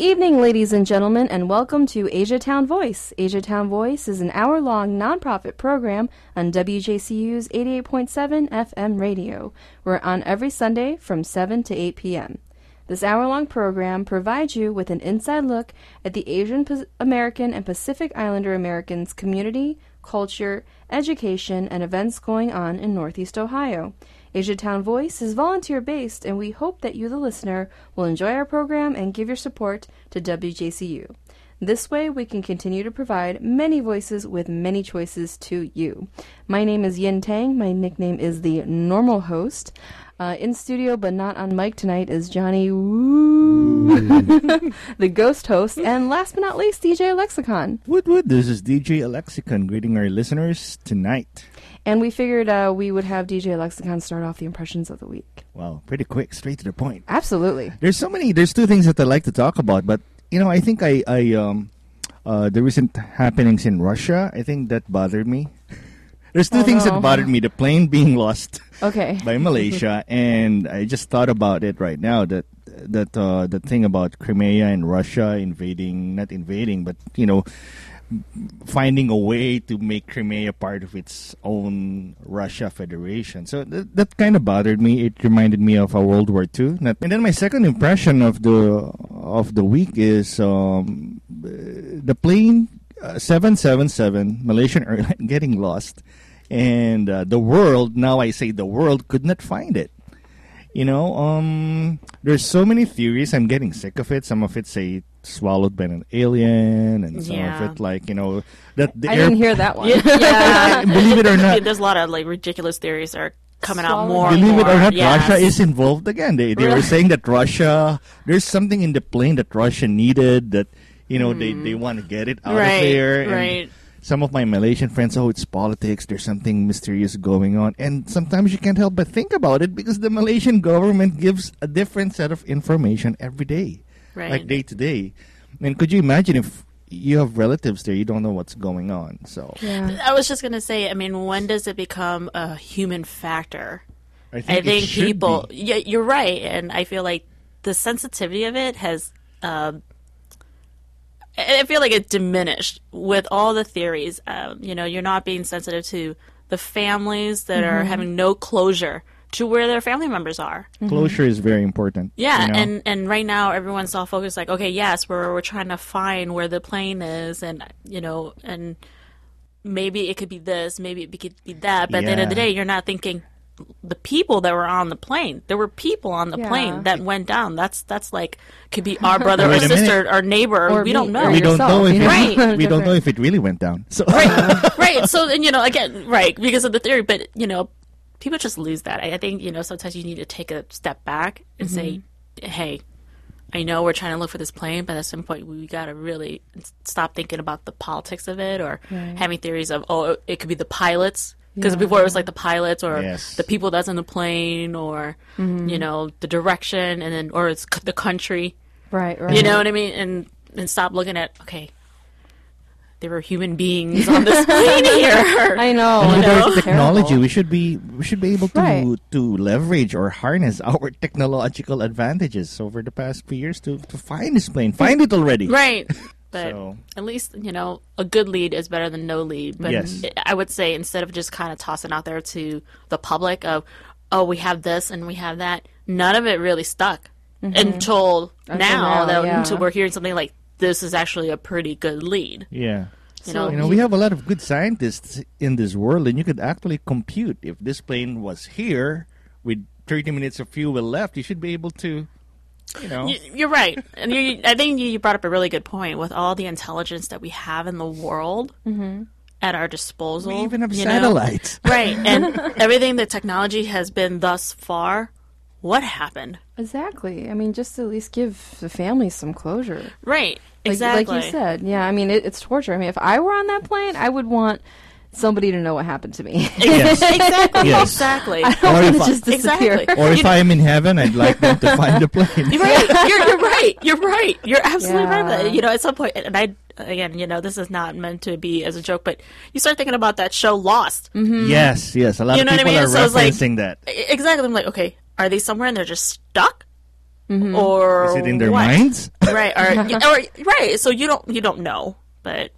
Evening, ladies and gentlemen, and welcome to Asia Town Voice. Asia Town Voice is an hour long nonprofit program on WJCU's 88.7 FM radio. We're on every Sunday from 7 to 8 p.m. This hour long program provides you with an inside look at the Asian American and Pacific Islander Americans community, culture, education, and events going on in Northeast Ohio. Asiatown Voice is volunteer based, and we hope that you, the listener, will enjoy our program and give your support to WJCU. This way, we can continue to provide many voices with many choices to you. My name is Yin Tang. My nickname is the normal host. Uh, in studio, but not on mic tonight, is Johnny Woo, the ghost host. And last but not least, DJ Lexicon. Wood Wood, this is DJ Alexicon greeting our listeners tonight. And we figured uh, we would have DJ Lexicon start off the impressions of the week. Wow, pretty quick, straight to the point. Absolutely. There's so many. There's two things that I like to talk about, but you know, I think I, I um, uh, the recent happenings in Russia. I think that bothered me. There's two Oh, things no. that bothered me: the plane being lost Okay. by Malaysia, and I just thought about it right now. That that uh, the thing about Crimea and Russia invading, not invading, but you know, finding a way to make Crimea part of its own Russia Federation. So th- that kind of bothered me. It reminded me of a World War II. And then my second impression of the of the week is um, the plane uh, 777 Malaysian airline getting lost, and uh, the world. Now I say the world could not find it. You know, um, there's so many theories. I'm getting sick of it. Some of it say swallowed by an alien, and some Yeah. of it like you know that the I air- didn't hear that one. Yeah, Believe it or not. there's a lot of like ridiculous theories that are coming out more. by- and Believe it or not, Yes. Russia is involved again. They they were saying that Russia there's something in the plane that Russia needed that you know they, they mm. want to get it out right, of there. and right. Some of my Malaysian friends, oh, it's politics. There's something mysterious going on, and sometimes you can't help but think about it because the Malaysian government gives a different set of information every day, Right. like day to day. And could you imagine if you have relatives there, you don't know what's going on? So Yeah. I was just gonna say. I mean, when does it become a human factor? I think, I think should people. be. Yeah, you're right, and I feel like the sensitivity of it has. Um, I I feel like it diminished with all the theories. Um, you know, you're not being sensitive to the families that Mm-hmm. are having no closure to where their family members are. Mm-hmm. closure is very important. Yeah, you know? and and right now everyone's all focused like, okay, yes, we're we're trying to find where the plane is, and you know, and maybe it could be this, maybe it could be that, but at the end of the day, you're not thinking the people that were on the plane. There were people on the Yeah. plane that went down. That's that's like could be our brother or Wait a minute. sister or neighbor. Or we me, don't know. or we don't know if you it, know? we don't know if it really went down. So right, right. So then you know, again, right, because of the theory, but you know, people just lose that. I, I think you know sometimes you need to take a step back and say, mm-hmm. "Hey, I know we're trying to look for this plane, but at some point we got to really stop thinking about the politics of it or Right. having theories of oh, it could be the pilots." Because Yeah. before it was like the pilots or Yes. the people that's in the plane or mm-hmm. you know the direction and then or it's the country Right, right. you know what I mean? And and stop looking at okay, there were human beings on this plane here. I know. And with I know. our technology, terrible. we should be we should be able to Right. to leverage or harness our technological advantages over the past few years to, to find this plane. Find it already. right. But So- at least you know a good lead is better than no lead. But Yes. I would say instead of just kind of tossing out there to the public of oh we have this and we have that, none of it really stuck mm-hmm. until, now. now, that, yeah. Until we're hearing something like this is actually a pretty good lead. Yeah. You know, You know, we have a lot of good scientists in this world, and you could actually compute if this plane was here with 30 minutes of fuel left, you should be able to, you know. You're right, and you, I think you brought up a really good point with all the intelligence that we have in the world mm-hmm. at our disposal. we even have you know? satellites. right? And everything that technology has been thus far, what happened? Exactly. I mean, just to at least give the family some closure. Right, Like, exactly. Like you said. Yeah, I mean, it, it's torture. I mean, if I were on that plane, I would want somebody to know what happened to me. Yes. exactly, Yes. exactly. I don't Or want if to I- just disappear. Exactly. Or if I'm in heaven, I'd like them to find the plane. You're right. You're, you're right. You're right. You're absolutely right. Yeah. But, you know, at some point, and I again, you know, this is not meant to be as a joke, but you start thinking about that show Lost. Mm-hmm. Yes, yes. A lot You of know what I people mean? are So it's like- referencing that. Exactly. I'm like, okay, are they somewhere and they're just stuck? or Is it in their what? minds? right? Or, or right? So you don't you don't know, but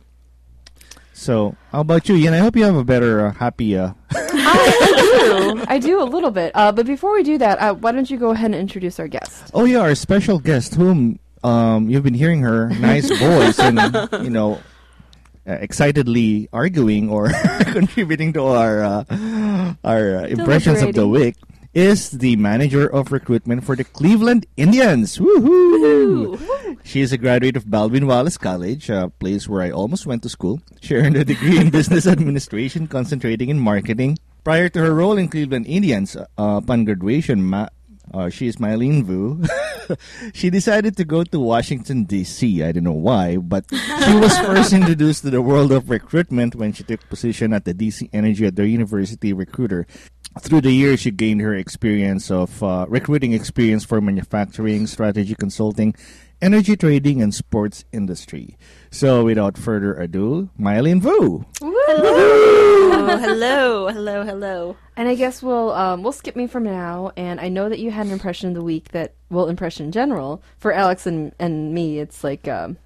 So, how about you, Ian? I hope you have a better, uh, happy. Uh, I do a little bit. Uh, but before we do that, uh, why don't you go ahead and introduce our guest? oh yeah, our special guest, whom um, you've been hearing her nice voice and you know, uh, excitedly arguing or contributing to our uh, our uh, impressions of the week, is the manager of recruitment for the Cleveland Indians. Woohoo! She is a graduate of Baldwin Wallace College, a place where I almost went to school. She earned a degree in business administration, concentrating in marketing. Prior to her role in Cleveland Indians, uh, upon graduation, Ma- uh, she is Mylene Vu. she decided to go to Washington, D.C. I don't know why, but she was first introduced to the world of recruitment when she took position at the D.C. Energy at their university recruiter. Through the years, she gained her experience of uh, recruiting experience for manufacturing, strategy consulting, energy trading, and sports industry. So, without further ado, Mylene Vu. oh, hello, hello, hello. And I guess we'll um, we'll skip me for now. And I know that you had an impression of the week that well, impression in general for Alex and and me, it's like um,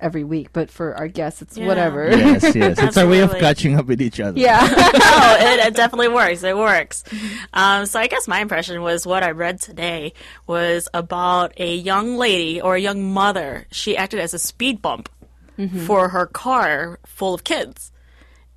every week. But for our guests, it's Yeah. whatever. Yes, yes. It's our way of catching up with each other. yeah. oh, it, it definitely works. It works. Um, so I guess my impression was what I read today was about a young lady or a young mother. She acted as a speed bump for her car full of kids,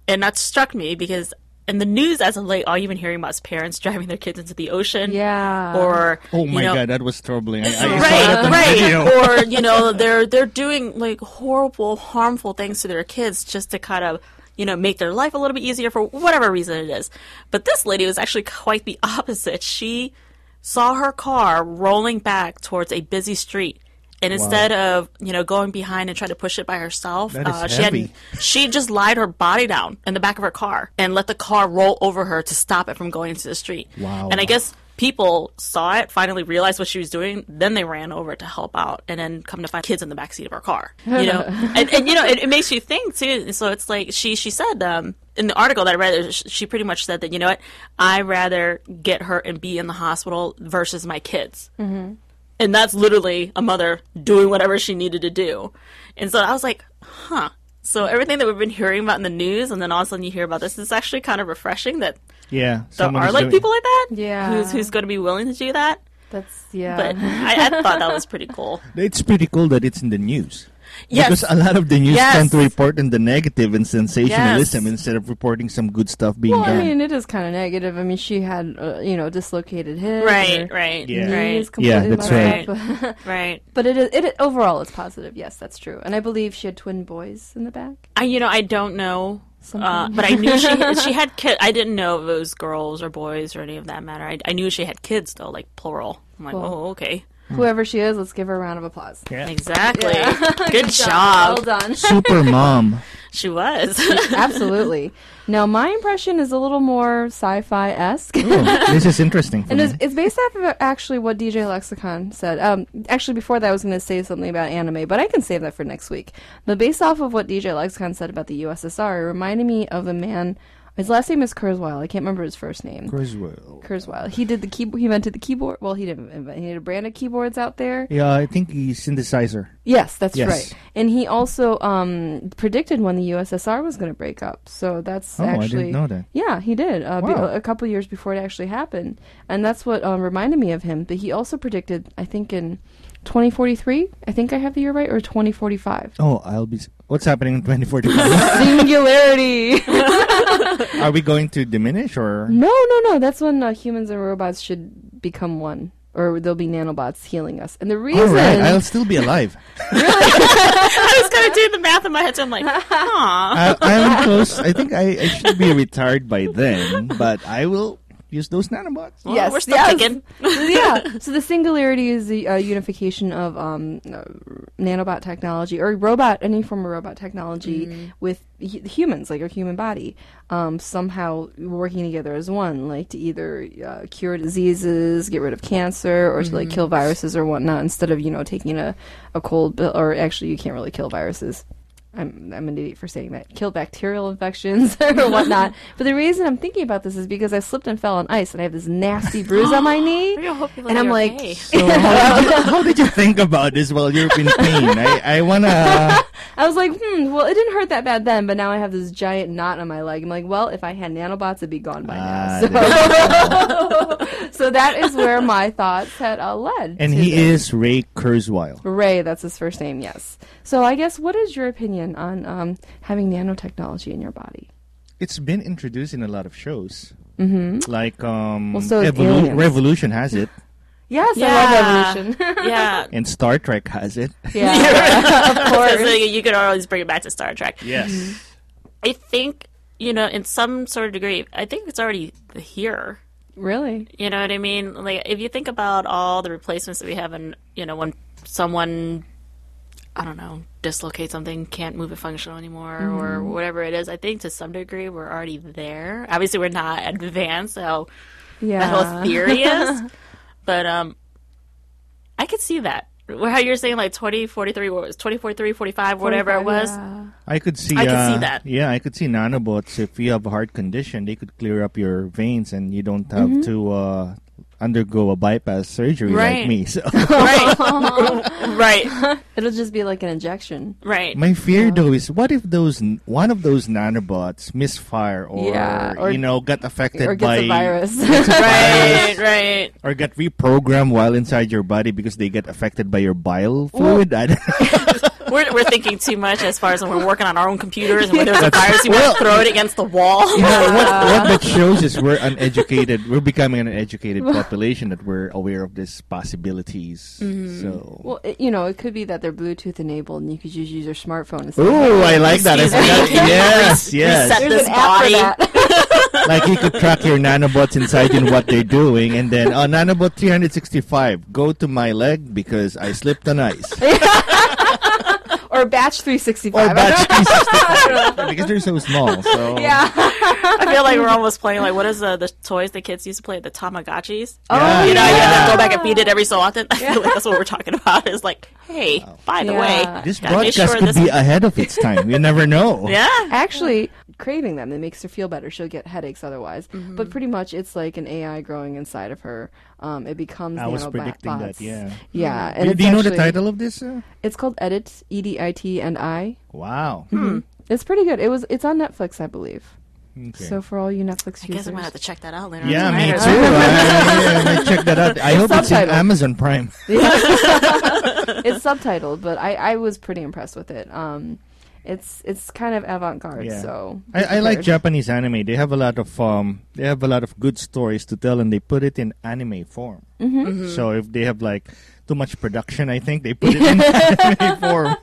and that struck me because in the news as of late, all you've been hearing about is parents driving their kids into the ocean. Yeah. Or Oh you my know, god, that was troubling. I, I saw right, that on right. video. Or you know, they're they're doing like horrible, harmful things to their kids just to kind of you know make their life a little bit easier for whatever reason it is. But this lady was actually quite the opposite. She saw her car rolling back towards a busy street. And instead of you know going behind and trying to push it by herself, uh, she had she just lied her body down in the back of her car and let the car roll over her to stop it from going into the street. Wow. And I guess people saw it, finally realized what she was doing, then they ran over to help out, and then come to find kids in the backseat of her car. You know, and, and you know, it, it makes you think too. So it's like she she said um, in the article that I read, she pretty much said that you know what, I rather get hurt and be in the hospital versus my kids. Mm-hmm. And that's literally a mother doing whatever she needed to do. And so I was like, huh. So everything that we've been hearing about in the news, and then all of a sudden you hear about this, is actually kind of refreshing that Yeah, there are like doing- people like that. Yeah. who's who's going to be willing to do that? That's yeah. But I, I thought that was pretty cool. It's pretty cool that it's in the news. Yes. Because a lot of the news Yes. tend to report in the negative and sensationalism Yes. instead of reporting some good stuff being well, I mean, it is kind of negative. I mean, she had uh, you know dislocated hip, Right, right, Yeah. right, Yeah, that's right. up. right. but it is it overall it's positive. Yes, that's true. And I believe she had twin boys in the back. I, you know, I don't know, uh, but I knew she she had kids. I didn't know if it was girls or boys or any of that matter. I, I knew she had kids though, like plural. I'm like, Cool. oh, okay, Whoever she is, let's give her a round of applause. Yeah. exactly. Yeah. Good, job. Well done. Super mom. She was. Absolutely. Now, my impression is a little more sci-fi esque. Oh, this is interesting for And me. it's, it's based off of actually what DJ Lexicon said. Um, actually, before that, I was going to say something about anime, but I can save that for next week. But based off of what DJ Lexicon said about the USSR, it reminded me of a man. His last name is Kurzweil. I can't remember his first name. Kurzweil. Kurzweil. He did the keyboard. He invented the keyboard. Well, he didn't invent. He had a brand of keyboards out there. Yeah, I think he's synthesizer. Yes, that's Yes. right. And he also um, predicted when the USSR was going to break up. So that's Oh, I actually didn't know that. yeah, he did uh, be- a couple years before it actually happened, and that's what um, reminded me of him. But he also predicted, I think in 2043. I think I have the year right, or 2045. Oh, I'll be. What's happening in 2045? Singularity. Are we going to diminish or? no, no, no. That's when uh, humans and robots should become one, or there'll be nanobots healing us. And the reason, All right, I'll still be alive. Really? I was kind of doing the math in my head, so I'm like, huh. I, I'm close. I think I, I should be retired by then, but I will use those nanobots. Well, yes, we're still yes. kicking. yeah. So the singularity is the uh, unification of um, uh, nanobot technology or robot, any form of robot technology with hu- humans, like our human body, um, somehow working together as one, like to either uh, cure diseases, get rid of cancer, or to like kill viruses or whatnot, instead of you know taking a a cold pill. Or actually, you can't really kill viruses. I'm, I'm an idiot for saying that. Kill bacterial infections or whatnot. But the reason I'm thinking about this is because I slipped and fell on ice and I have this nasty bruise on my knee. I hope you And I'm like, okay. So how did, you, how did you think about this while you're in pain? I, I wanna. I was like, hmm, well, it didn't hurt that bad then, but now I have this giant knot on my leg. I'm like, well, if I had nanobots, it'd be gone by Ah, now. So, so that is where my thoughts had uh, led. And to he this. is Ray Kurzweil. Ray, that's his first name, yes. So I guess what is your opinion on um, having nanotechnology in your body? It's been introduced in a lot of shows. Mm-hmm. Like um, Well, so Evolu- Revolution has it, Yes, Yeah. I love evolution. yeah. and Star Trek has it. yeah, of So course. you could always bring it back to Star Trek. Yes. I think, you know, in some sort of degree, I think it's already here. Really? You know what I mean? Like, if you think about all the replacements that we have, and you know, when someone, I don't know, dislocates something, can't move it functional anymore, or whatever it is, I think to some degree we're already there. Obviously, we're not advanced so Yeah. that whole theory is, but um, I could see that. How you're saying like 20, 43, what was it, 20, 43, 45, whatever it was. yeah. I could see. I could see uh, that. Yeah, I could see nanobots. If you have a heart condition, they could clear up your veins, and you don't have Mm-hmm. to uh, undergo a bypass surgery Right. like me. So right, right, It'll just be like an injection. right. my fear though is, what if those one of those nanobots misfire or, Yeah, or- you know got affected Or gets by a virus. right, right. or get reprogrammed while inside your body because they get affected by your bile fluid. I don't We're, we're thinking too much as far as when we're working on our own computers and when there's a virus, you want to throw it against the wall. you know, what, what that shows is we're uneducated. We're becoming an uneducated population that we're aware of these possibilities. Mm-hmm. So, well, it, you know, it could be that they're Bluetooth enabled and you could just use your smartphone instead. oh, I like that. I forgot. Yes, yes. reset- There's this an app for body. that. like you could track your nanobots inside and what they're doing, and then oh, nanobot 365, go to my leg because I slipped on ice. Or batch 365. or batch 365 because they're so small. So yeah. I feel like we're almost playing like what is the the toys the kids used to play the Tamagotchis. Yeah. You know, you have to go back and feed it every so often. I feel like that's what we're talking about. Is like, hey, by the Yeah. way, this gotta broadcast sure could this- be ahead of its time. You never know. yeah. Actually, craving them, it makes her feel better. She'll get headaches otherwise. Mm-hmm. But pretty much, it's like an AI growing inside of her. Um, it becomes I was nanobots. predicting that. Yeah. Yeah. Do, And do you know the title of this? Uh? It's called Edit, E D I T and I. Wow. It's pretty good. It was. It's on Netflix, I believe. Okay. So for all you Netflix I users, guess I'm gonna have to check that out later. yeah, on me too. I, I, I check that out. I hope it's in. Amazon Prime. it's subtitled, but I, I was pretty impressed with it. Um, it's it's kind of avant garde. Yeah. So I, I like. Japanese anime. They have a lot of um, they have a lot of good stories to tell, and they put it in anime form. Mm-hmm. So if they have like too much production, I think they put it in anime form.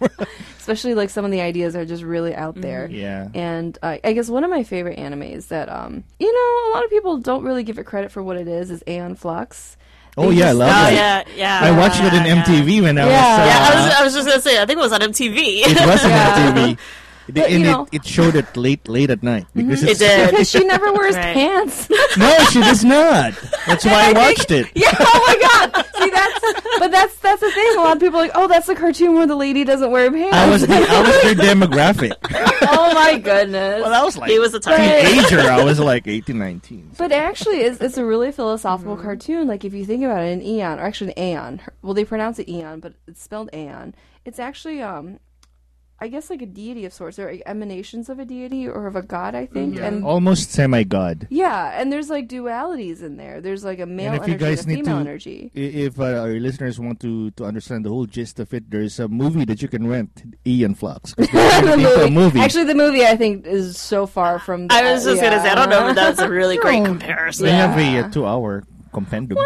especially like some of the ideas are just really out there. yeah. And uh, I guess one of my favorite animes that um, you know, a lot of people don't really give it credit for what it is is Aeon Flux. Oh yeah, I love Oh it. yeah, yeah. I watched it in yeah, MTV when I was. Uh, Yeah, I was, I was just gonna say. I think it was on MTV. it was on Yeah. MTV. They- But, and it, it showed it late late at night because It it's, did. Because she never wears Right. pants. no, she does not. That's why I watched it. yeah. Oh my god. See that's but that's that's the thing. A lot of people are like, oh, that's the cartoon where the lady doesn't wear pants. I was the, I was their demographic. oh my goodness. Well, I was like He was the target. teenager. I was like 18, 19. But actually, it's, it's a really philosophical cartoon. Like, if you think about it, an Eon, or actually an Aeon. Well, they pronounce it Eon, but it's spelled Aeon. It's actually, um, I guess, like a deity of sorts. They're emanations of a deity or of a god, I think. And Almost semi god. yeah, and there's like dualities in there. There's like a male if energy you guys and a need female to- energy. If uh, our listeners want to, to understand the whole gist of it, there's a movie that you can rent, Aeon Flux. 'cause they're the making movie. Actually, the movie I think is so far from. I was just gonna say. I don't know if that's a really great No. comparison. they have a, Yeah. uh two-hour compendium.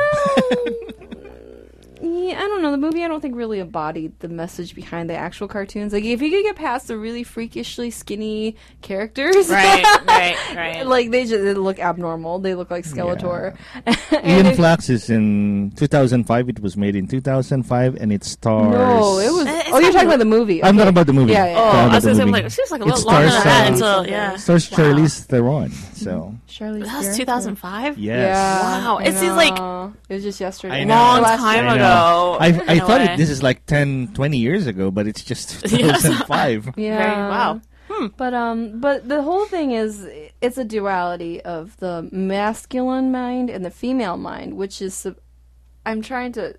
Yeah, I don't know. The movie I don't think really embodied the message behind the actual cartoons. Like if you could get past the really freakishly skinny characters, Right, right, right. like they just they look abnormal. They look like Skeletor. And Aeon if- Flux is in 2005. It was made in 2005, and it stars. No, it was. Uh, oh, you're talking about the movie. I'm Okay. talking about the movie. Yeah, yeah. Oh, I was gonna say, like, it seems like a It little longer than stars, that uh, until yeah. Stars Wow. Charlize Theron. So Charlize That was 2005. yes. Yeah, Wow, it seems like- it was just yesterday. I know. Long Last time I ago. ago. I, in I a thought it, this is like 10, 20 years ago, but it's just 2005. Yeah. Very- wow. But um, but the whole thing is it's a duality of the masculine mind and the female mind, which is I'm trying to.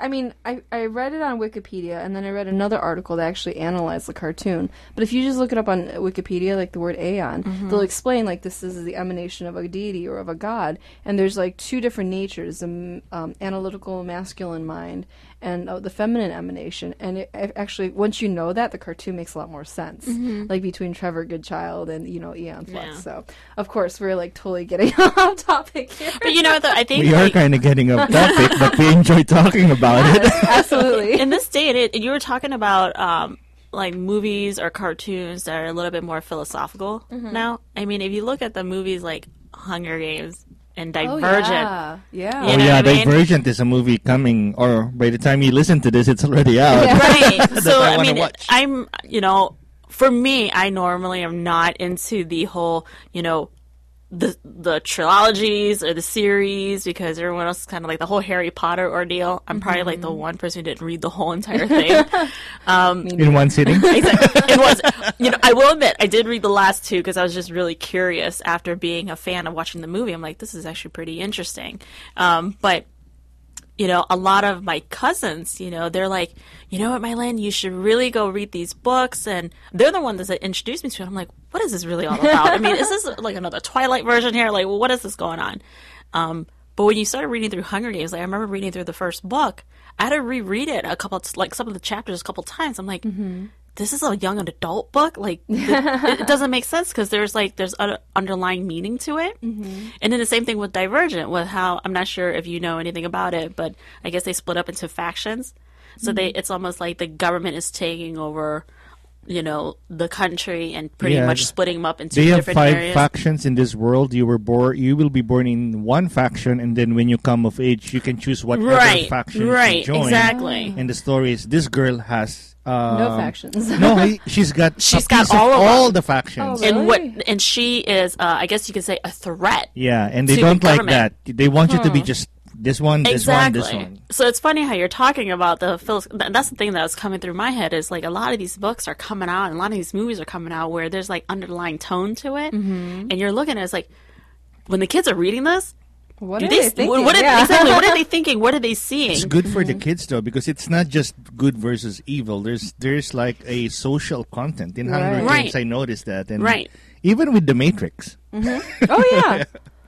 I mean, I, I read it on Wikipedia, and then I read another article that actually analyzed the cartoon. But if you just look it up on Wikipedia, like the word Aeon, they'll explain like this is the emanation of a deity or of a god, and there's like two different natures: the um, analytical masculine mind and uh, the feminine emanation. And it, it actually, once you know that, the cartoon makes a lot more sense. Like between Trevor Goodchild and you know Aeon Flux. Yeah. So of course we're like totally getting off topic here. But you know what? though? I think We are kind of getting off topic, but we enjoy talking about it. Absolutely. in this day and age, you were talking about um, like movies or cartoons that are a little bit more philosophical Mm-hmm. now. I mean, if you look at the movies like Hunger Games and Oh, Divergent, yeah. Yeah. You oh yeah, what I mean? Divergent is a movie coming, or by the time you listen to this, it's already out. Yeah. right? so I I, mean, watch. I'm you know, for me, I normally am not into the whole you know. The the trilogies or the series because everyone else is kind of like the whole Harry Potter ordeal. I'm probably like Mm-hmm. the one person who didn't read the whole entire thing. um, In one sitting. Exactly. It was, you know, I will admit, I did read the last two because I was just really curious after being a fan of watching the movie. I'm like, this is actually pretty interesting. Um, but, you know, a lot of my cousins, you know, they're like, you know what, Mylene, you should really go read these books. And they're the ones that introduced me to it. I'm like, what is this really all about? I mean, is this like another Twilight version here? Like, what is this going on? Um, but when you started reading through Hunger Games, like I remember reading through the first book, I had to reread it a couple, like some of the chapters a couple times. I'm like, this is a young adult book. Like, th- it doesn't make sense because there's like there's an underlying meaning to it. Mm-hmm. And then the same thing with Divergent, with how I'm not sure if you know anything about it, but I guess they split up into factions. So they, mm-hmm. it's almost like the government is taking over, you know, the country and pretty Yeah. much splitting them up into They have five areas. factions in this world. You were born. You will be born in one faction, and then when you come of age, you can choose whatever right, faction right, you join. exactly. Ah. And the story is this girl has uh, no factions. No, he- she's got. She's a got piece all of all the factions. Oh, And what? And she is, uh, I guess you could say, a threat. Yeah, and they don't like that. They want you to be just this one, this exactly. one, this one. So it's funny how you're talking about the phil- That's the thing that was coming through my head is like a lot of these books are coming out, and a lot of these movies are coming out where there's like underlying tone to it, Mm-hmm. and you're looking at it, it's like when the kids are reading this. What do are they, they thinking? What, what are, Yeah. exactly? What are they thinking? What are they seeing? It's good for the Mm-hmm. kids though because it's not just good versus evil. There's there's like a social content in Hunger Right. Games. Right. I noticed that, and Right. even with the Matrix. oh yeah.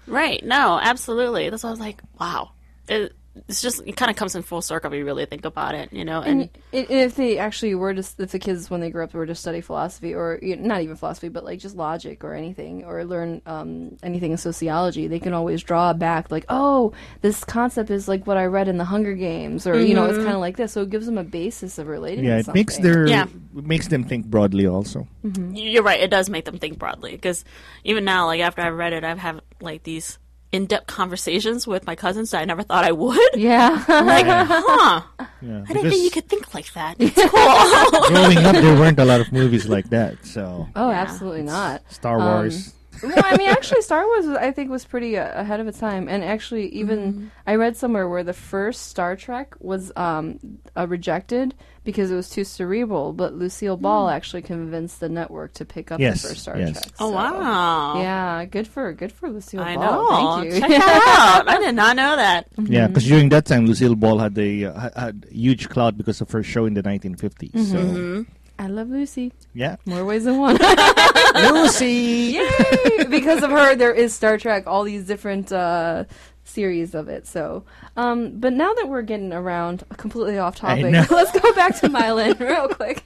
Right? No, absolutely. That's why I was like, wow. It, it's just it kind of comes in full circle if you really think about it, you know. And, And if they actually were to, if the kids when they grew up were to study philosophy or you know, not even philosophy, but like just logic or anything, or learn um, anything in sociology, they can always draw back like, oh, this concept is like what I read in the Hunger Games, or you know, it's kind of like this. So it gives them a basis of relating. Yeah, to it makes their Yeah. makes them think broadly also. You're right. It does make them think broadly because even now, like after I've read it, I've had like these in-depth conversations with my cousins that I never thought I would. yeah. I'm like, huh? Yeah, I didn't think you could think like that. It's cool. growing up, there weren't a lot of movies like that. So oh, absolutely not. Star Wars. Um, well, I mean, actually, Star Wars, I think, was pretty uh, ahead of its time. And actually, even I read somewhere where the first Star Trek was um, uh, rejected because it was too cerebral. But Lucille Ball actually convinced the network to pick up Yes, the first Star yes. Trek. oh wow! Yeah, good for good for Lucille I Ball. know. Thank you. Check that out. I did not know that. Yeah, because during that time, Lucille Ball had a uh, had- had huge clout because of her show in the 1950s. So I love Lucy. yeah, More ways than one. Lucy. Yay! because of her, there is Star Trek, all these different uh, series of it. So, um, but now that we're getting around completely off topic, let's go back to Mylene real quick.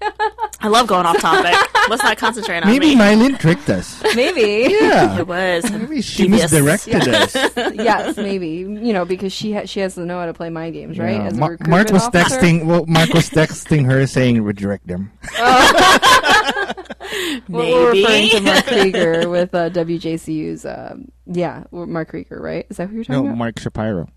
I love going off topic. Let's not concentrate on Maybe me. Mylene tricked us. maybe. Yeah, it was. maybe she Devious. misdirected us. yes, maybe. You know, because she ha- she has to know how to play mind games, right? Yeah, As a Ma- recruitment Mark was officer. texting. Well, Mark was texting her saying, "Redirect them." Well, we're referring to Mark Krieger with uh, WJCU's. Um, yeah, Mark Krieger, right? Is that who you're talking No, about? No, Mark Shapiro,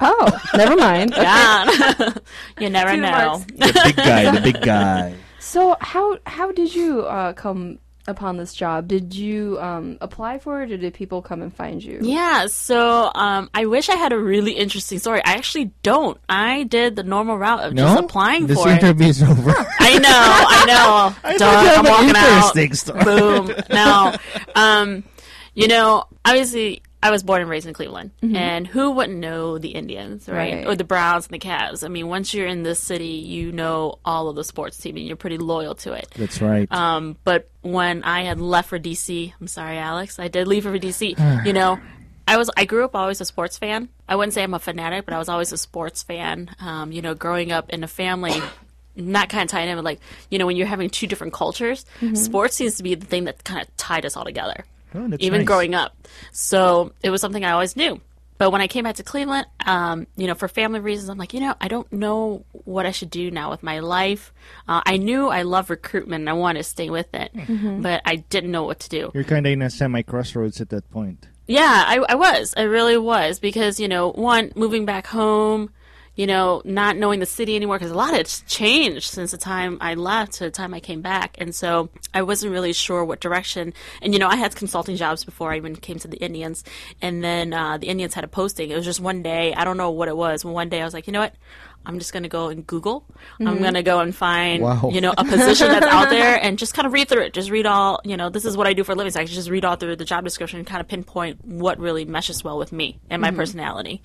Oh, never mind. God. you never Two know. marks. the big guy, the big guy. So how how did you uh, come upon this job, did you um, apply for it, or did people come and find you? Yeah, so um, I wish I had a really interesting story. I actually don't. I did the normal route of No, just applying this for it. interview is over. I know, I know. I Duh, thought I'm an walking out. interesting story. Boom. No. Um, you know, obviously, I was born and raised in Cleveland, and who wouldn't know the Indians, right? Right. Or the Browns and the Cavs? I mean, once you're in this city, you know all of the sports team, and you're pretty loyal to it. That's right. Um, but when I had left for DC, I'm sorry, Alex, I did leave for DC. you know, I was I grew up always a sports fan. I wouldn't say I'm a fanatic, but I was always a sports fan. Um, you know, growing up in a family. Not kind of tied in, but like you know, when you're having two different cultures, sports seems to be the thing that kind of tied us all together Oh, even nice. growing up. So it was something I always knew. But when I came back to Cleveland, um, you know, for family reasons, I'm like, you know, I don't know what I should do now with my life. Uh, I knew I love recruitment and I wanted to stay with it, but I didn't know what to do. You're kind of in a semi crossroads at that point. Yeah, I, I was. I really was because you know, one moving back home, you know, not knowing the city anymore because a lot has changed since the time I left to the time I came back, and so I wasn't really sure what direction. And you know, I had consulting jobs before I even came to the Indians, and then uh, the Indians had a posting. It was just one day. I don't know what it was. One day I was like, you know what? I'm just gonna go and Google. I'm gonna go and find, Wow. you know, a position that's out there and just kind of read through it. Just read all, you know, this is what I do for a living. So I can just read all through the job description and kind of pinpoint what really meshes well with me and my personality.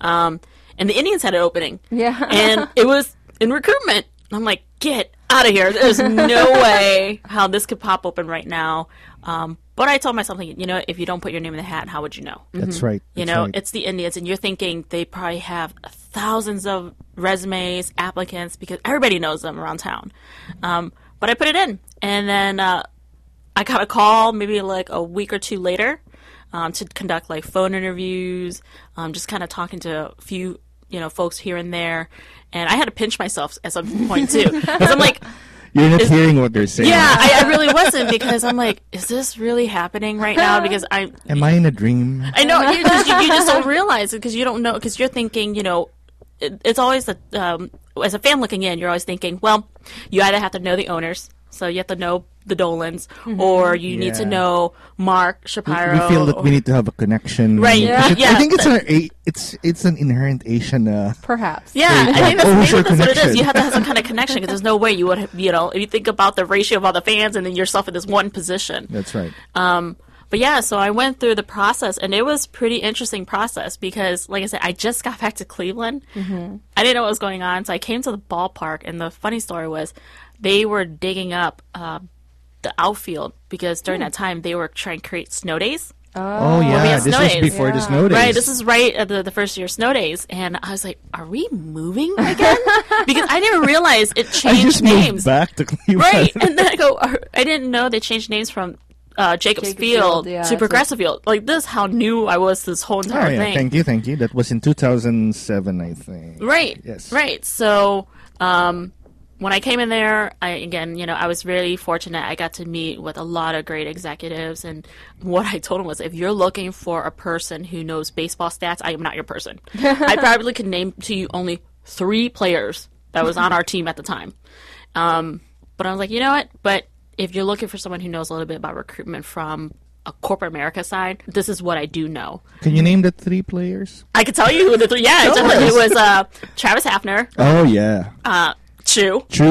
Um, and the Indians had an opening. Yeah. and it was in recruitment. I'm like, get out of here. There's no way how this could pop open right now. Um, but I told myself, like, you know, if you don't put your name in the hat, how would you know? That's right. You that's know, right. it's the Indians, and you're thinking they probably have thousands of resumes, applicants, because everybody knows them around town. Um, but I put it in, and then uh, I got a call maybe like a week or two later um, to conduct like phone interviews, um, just kind of talking to a few, you know, folks here and there. And I had to pinch myself at some point too, because I'm like, You're not is- hearing what they're saying. yeah, I, I really wasn't because I'm like, is this really happening right now? Because I, Am I in a dream? I know you just, you, you just don't realize it because you don't know because you're thinking, you know, it, it's always the um, as a fan looking in, you're always thinking, well, you either have to know the owners, so you have to know the Dolans, or you need to know Mark We- Shapiro. we feel that or- we need to have a connection. Right, Because it- yeah. I think it's a, a it's it's an inherent Asian. Uh, Perhaps. Yeah, Right, I think that's, maybe that's what it is. You have to have some kind of connection because there's no way you would, you know, if you think about the ratio of all the fans and then yourself in this one position. that's right. Um, but yeah, so I went through the process, and it was pretty interesting process because, like I said, I just got back to Cleveland. I didn't know what was going on, so I came to the ballpark, and the funny story was they were digging up uh, the outfield because during that time they were trying to create snow days. Oh yeah, we have this snow was days. before the Yeah. snow days. Right, this is right at the, the first year snow days, and I was like, "Are we moving again?" because I didn't realize it I changed just names. moved back to Cleveland. Right, and then I go, "Are- I didn't know they changed names from uh, Jacobs, Jacobs Field, Field, yeah, to so- Progressive Field. Like this, how new I was this whole Oh entire yeah, thing. thank you, thank you. That was in 2007, I think. Right. Yes. Right. So, um, when I came in there, I again, you know, I was really fortunate. I got to meet with a lot of great executives, and what I told them was, if you're looking for a person who knows baseball stats, I am not your person. I probably could name to you only three players that was on our team at the time. Um, but I was like, you know what? But if you're looking for someone who knows a little bit about recruitment from a corporate America side, this is what I do know. Can you name the three players? I could tell you who the three. Yeah, Tell definitely. us. it was uh, Travis Hafner, Oh yeah, uh, Choo, true.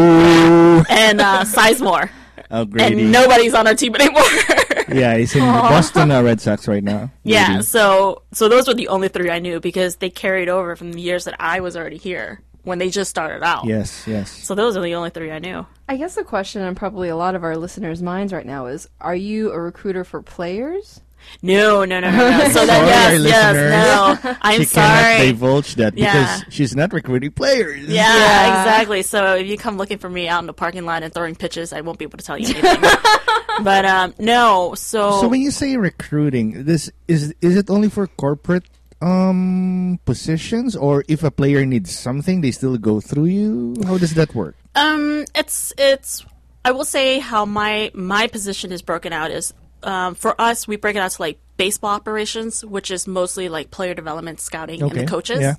and uh, Sizemore. Oh, Grady. And nobody's on our team anymore. yeah, he's in the Boston uh, Red Sox right now. yeah, Grady. so so those were the only three I knew because they carried over from the years that I was already here when they just started out. Yes, yes. So those are the only three I knew. I guess the question on probably a lot of our listeners' minds right now is: Are you a recruiter for players? No, no, no, no, no. So Sorry, that our yes, yes, no. I'm she cannot sorry. divulge that Yeah. because she's not recruiting players. Yeah, Yeah. exactly. So if you come looking for me out in the parking lot and throwing pitches, I won't be able to tell you anything. but um, no. So, So when you say recruiting, this is is it only for corporate um positions or if a player needs something they still go through you? How does that work? Um, it's it's. I will say how my my position is broken out is um, for us we break it out to like baseball operations, which is mostly like player development, scouting, and the coaches, yeah.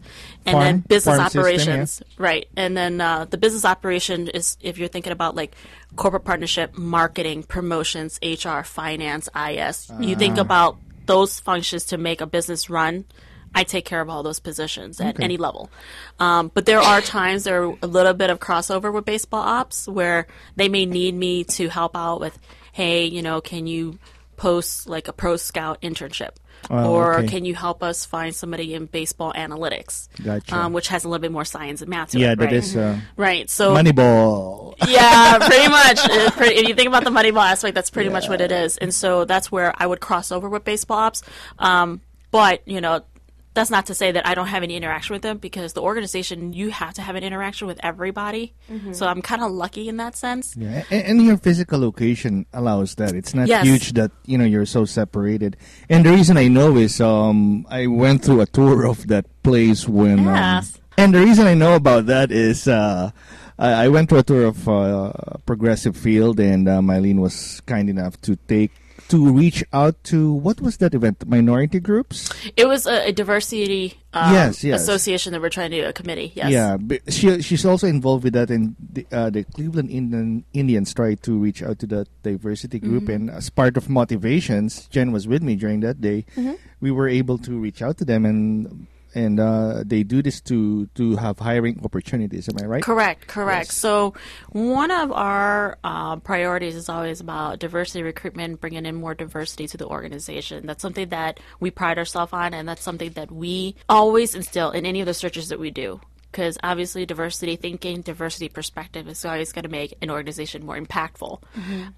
and Farm- then business farm system, operations, right? And then uh, the business operation is if you're thinking about like corporate partnership, marketing, promotions, HR, finance, IS. You Ah. think about those functions to make a business run. I take care of all those positions at any level. Um, but there are times there are a little bit of crossover with baseball ops where they may need me to help out with, hey, you know, can you post like a pro scout internship? Oh, or okay. can you help us find somebody in baseball analytics? Gotcha. Um, which has a little bit more science and math to Yeah, it. that right? is uh, Right. So Moneyball. yeah, pretty much. If you think about the Moneyball aspect, that's pretty much what it is. And so that's where I would cross over with baseball ops. Um, but you know, that's not to say that I don't have any interaction with them because the organization you have to have an interaction with everybody. So I'm kind of lucky in that sense. Yeah, and, and your physical location allows that. It's not Yes. huge that you know you're so separated. And the reason I know is um I went through a tour of that place when. Yes. Um, and the reason I know about that is uh, I, I went to a tour of uh, Progressive Field, and uh, Mylene was kind enough to take to reach out to what was that event? Minority groups. It was a, a diversity um, Yes, yes. association that we're trying to do a committee. Yes. Yeah, she she's also involved with that, and the, uh, the Cleveland Indian, Indians tried to reach out to that diversity group, Mm-hmm. and as part of motivations, Jen was with me during that day. Mm-hmm. We were able to reach out to them, and and uh, they do this to to have hiring opportunities. Am I right? Correct, correct. Yes. So, one of our uh, priorities is always about diversity recruitment, bringing in more diversity to the organization. That's something that we pride ourselves on, and that's something that we always instill in any of the searches that we do. Because obviously, diversity thinking, diversity perspective is always going to make an organization more impactful.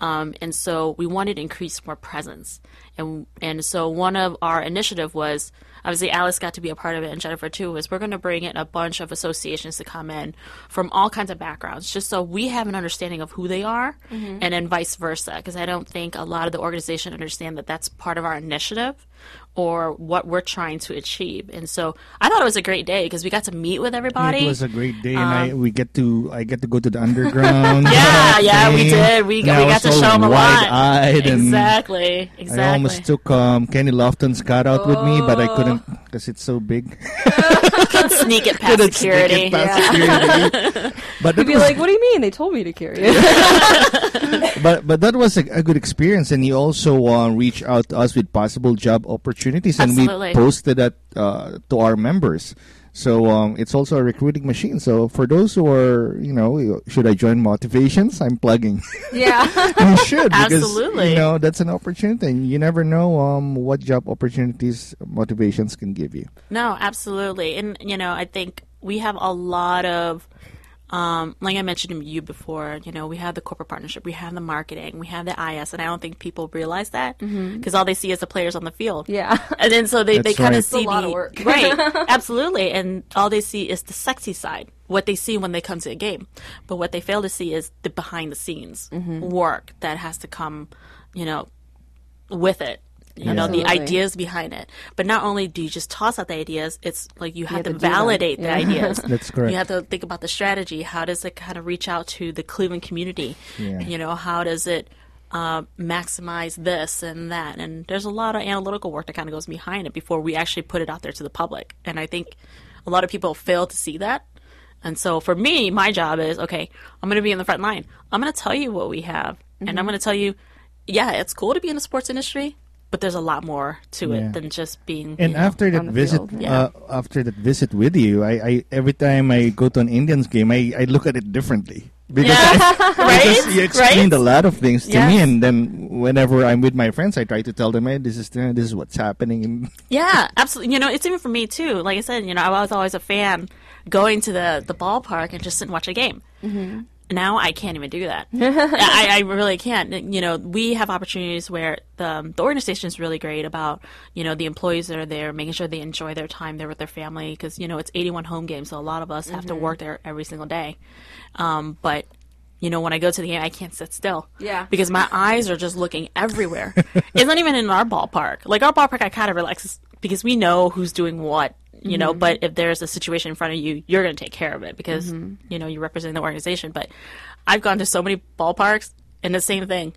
Um, and so, we wanted to increase more presence. And and so, one of our initiative was obviously Alice got to be a part of it and Jennifer too was we're going to bring in a bunch of associations to come in from all kinds of backgrounds just so we have an understanding of who they are mm-hmm. and then vice versa because I don't think a lot of the organization understand that that's part of our initiative or what we're trying to achieve and so I thought it was a great day because we got to meet with everybody It was a great day, and I we get to I get to go to the underground. Um, yeah yeah we did we, we got to show them a lot wide-eyed exactly exactly I almost took um, Kenny Lofton's cut out with me, but I Oh. couldn't because it's so big. Couldn't sneak it past Couldn't security it past security. but that Be was like, what do you mean? They told me to carry it. but but that was a, a good experience, and he also uh, reached out to us with possible job opportunities, and Absolutely. we posted that uh, to our members. So um, it's also a recruiting machine. So for those who are, you know, should I join Motivations? I'm plugging. yeah. you should because Absolutely. you know that's an opportunity. and You never know um, what job opportunities Motivations can give you. No, absolutely. And, you know, I think we have a lot of, um, like I mentioned to you before, you know, we have the corporate partnership, we have the marketing, we have the IS, and I don't think people realize that because all they see is the players on the field. Yeah. And then so they, they kind right. of It's a see lot the of work. right, absolutely, and all they see is the sexy side, what they see when they come to a game, but what they fail to see is the behind the scenes Mm-hmm. work that has to come, you know, with it. You know, the ideas behind it. But not only do you just toss out the ideas, it's like you have, have to, to do them. validate the Yeah. ideas. That's correct. You have to think about the strategy. How does it kind of reach out to the Cleveland community? Yeah. You know, how does it uh, maximize this and that? And there's a lot of analytical work that kind of goes behind it before we actually put it out there to the public. And I think a lot of people fail to see that. And so for me, my job is okay, I'm going to be in the front line. I'm going to tell you what we have. And Mm-hmm. I'm going to tell you, yeah, it's cool to be in the sports industry, but there's a lot more to Yeah. it than just being. And you know, after that the visit. Yeah. uh, after that visit with you, I, I every time I go to an Indians game, I, I look at it differently because, Yeah. I, right? because you explained right? a lot of things to me, and then whenever I'm with my friends, I try to tell them, "Hey, this is this is what's happening." Yeah, absolutely. You know, it's even for me too. Like I said, you know, I was always a fan going to the the ballpark and just sit and watch a game. Mm-hmm. Now I can't even do that. I, I really can't. You know, we have opportunities where the the organization is really great about you know the employees that are there, making sure they enjoy their time there with their family because you know it's 81 home games, so a lot of us have to work there every single day. Um, but you know, when I go to the game, I can't sit still. Yeah. Because my eyes are just looking everywhere. it's not even in our ballpark. Like our ballpark, I kind of relax because we know who's doing what, you know. Mm-hmm. But if there's a situation in front of you, you're going to take care of it because mm-hmm. you know you represent the organization. But I've gone to so many ballparks and the same thing.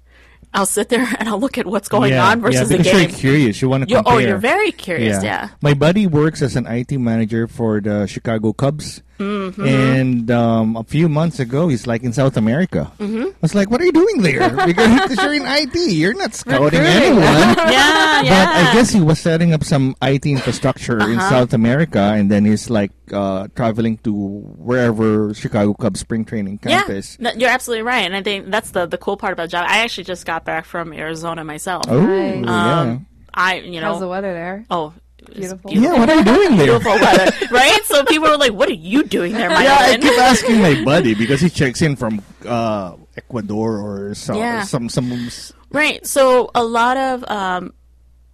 I'll sit there and I'll look at what's going yeah, on versus yeah, the because game. you're curious. You want to You're- oh, you're very curious. Yeah. My buddy works as an IT manager for the Chicago Cubs. Mm-hmm. And um, a few months ago, he's like in South America. Mm-hmm. I was like, what are you doing there? because you're in IT. You're not scouting anyone. yeah, yeah. But I guess he was setting up some IT infrastructure in Uh-huh. South America, and then he's like uh, traveling to wherever Chicago Cubs spring training camp yeah, is. You're absolutely right, and I think that's the the cool part about job. I actually just got back from Arizona myself. Oh, Nice. yeah. Um, I you know How's the weather there? oh it Beautiful. yeah, what are you doing there? beautiful weather, right? So people were like, "What are you doing there, my Yeah, I keep asking my buddy because he checks in from uh, Ecuador or some Yeah. some some. Right. So a lot of, um,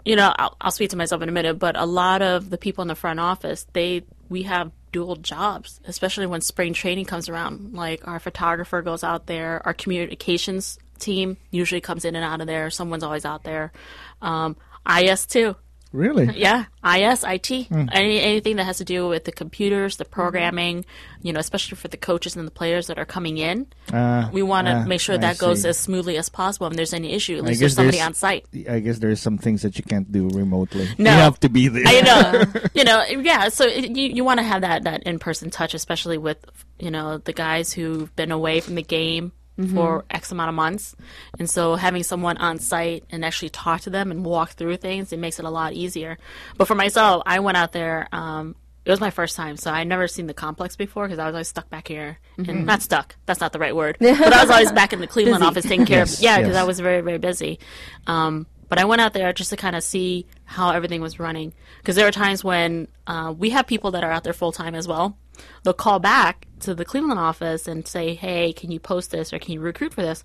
you know, I'll, I'll speak to myself in a minute, but a lot of the people in the front office, they we have dual jobs, especially when spring training comes around. Like our photographer goes out there, our communications team usually comes in and out of there. Someone's always out there. Um, IS too. Really? Yeah, IS, IT, Hmm. any, anything that has to do with the computers, the programming, you know, especially for the coaches and the players that are coming in. Uh, We want to uh, make sure I that goes see. as smoothly as possible. If there's any issue, at least there's somebody on site. I guess there's some things that you can't do remotely. No. You have to be there. I know, you know, yeah. So it, you you want to have that that in person touch, especially with you know the guys who've been away from the game for X amount of months, and so having someone on site and actually talk to them and walk through things, it makes it a lot easier. But for myself, I went out there. Um, it was my first time, so I'd never seen the complex before because I was always stuck back here, and not stuck. That's not the right word. but I was always back in the Cleveland Busy. office taking care Yes, of. Yeah, because yes. I was very very busy. Um, but I went out there just to kind of see how everything was running. Because there are times when uh, we have people that are out there full time as well. They'll call back to the Cleveland office and say, "Hey, can you post this or can you recruit for this?"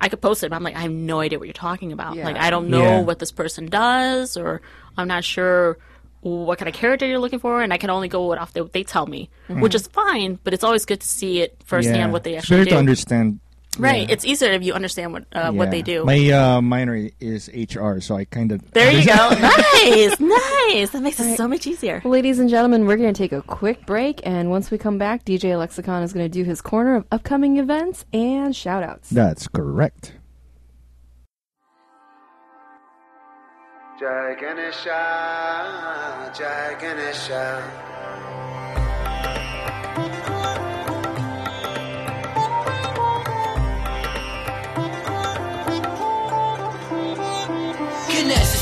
I could post it, but I'm like, I have no idea what you're talking about. Yeah. Like, I don't know Yeah. what this person does, or I'm not sure what kind of character you're looking for, and I can only go off what they tell me, mm-hmm. which is fine. But it's always good to see it firsthand Yeah. what they It's actually better do. to understand. Right? yeah. It's easier if you understand what uh, what they do. My uh, minor is HR, so I kind of. There you go. nice, nice. That makes it so much easier. Well, ladies and gentlemen, we're going to take a quick break, and once we come back, DJ Lexicon is going to do his corner of upcoming events and shout outs. That's correct. Jai Ganesha, Jai Ganesha.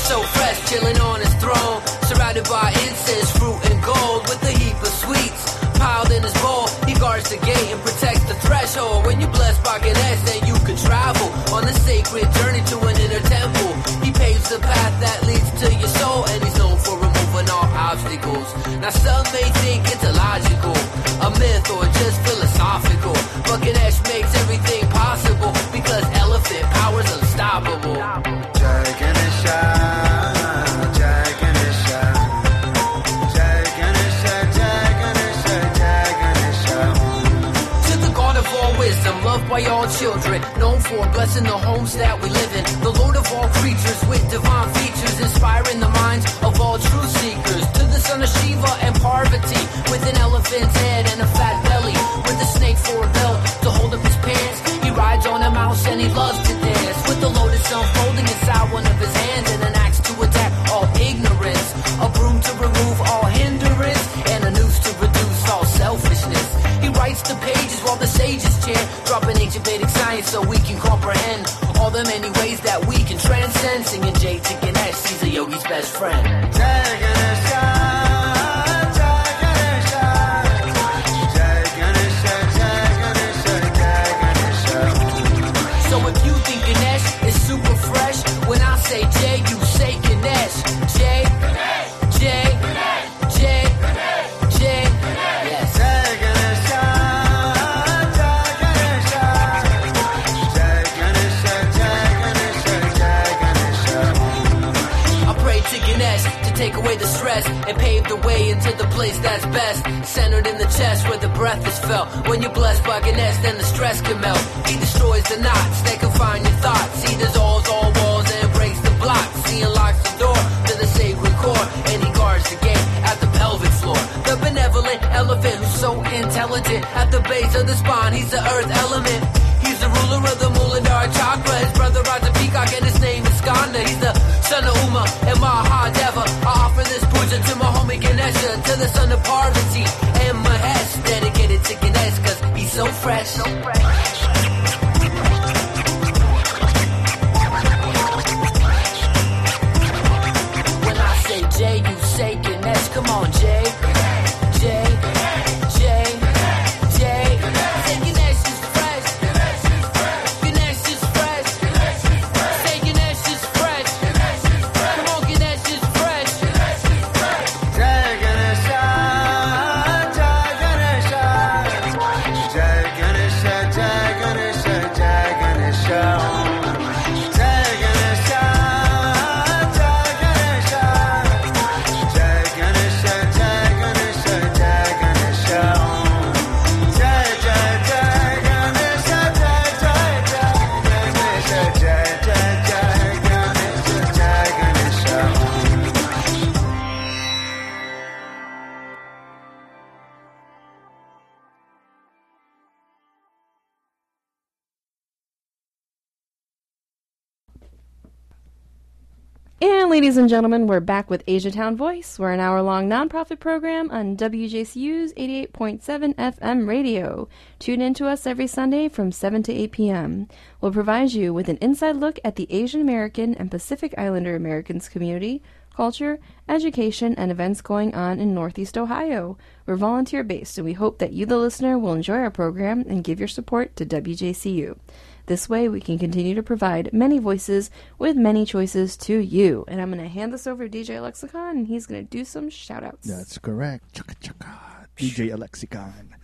So fresh, chilling on his throne, surrounded by incense, fruit, and gold, with a heap of sweets piled in his bowl. He guards the gate and protects the threshold. When you bless Ganesh, then you can travel on a sacred journey to an inner temple. He paves the path that leads to your soul, and he's known for removing all obstacles. Now some may think it's illogical, a myth, or just philosophical, Ganesh makes everything possible because elephant power's unstoppable. Children, known for blessing the homes that we live in. The Lord of all creatures with divine features, inspiring the minds of all truth seekers. To the son of Shiva and Parvati, with an elephant's head and a fat belly, with a snake for a belt to hold up his pants. He rides on a mouse and he loves to dance, with the lotus unfolding inside one of his hands, So we can comprehend all the many ways that we can transcend. Singing Jay to Ganesh, he's a yogi's best friend. Take away the stress and pave the way into the place that's best. Centered in the chest where the breath is felt. When you're blessed by Ganesh, then the stress can melt. He destroys the knots that confine your thoughts. He dissolves all walls and breaks the blocks. He unlocks the door to the sacred core and he guards the gate at the pelvic floor. The benevolent elephant who's so intelligent at the base of the spine. He's the earth element. He's the ruler of the Muladhar chakra. His brother Raja Peacock and his name is Skanda. He's the son of Uma and Mahadeva. I offer this puja to my homie Ganesha, to the son of Parvati and Mahesh. Dedicated to Ganesh cause he's so fresh. So fresh. When I say Jay, you say Ganesh. Come on. Jay. Ladies and gentlemen, we're back with Asia Town Voice. We're an hour-long nonprofit program on WJCU's 88.7 FM radio. Tune in to us every Sunday from 7 to 8 p.m. We'll provide you with an inside look at the Asian American and Pacific Islander Americans community, culture, education, and events going on in Northeast Ohio. We're volunteer-based, and we hope that you, the listener, will enjoy our program and give your support to WJCU. This way, we can continue to provide many voices with many choices to you. And I'm going to hand this over to DJ Lexicon, and he's going to do some shout outs. That's correct. Chaka chaka. DJ Lexicon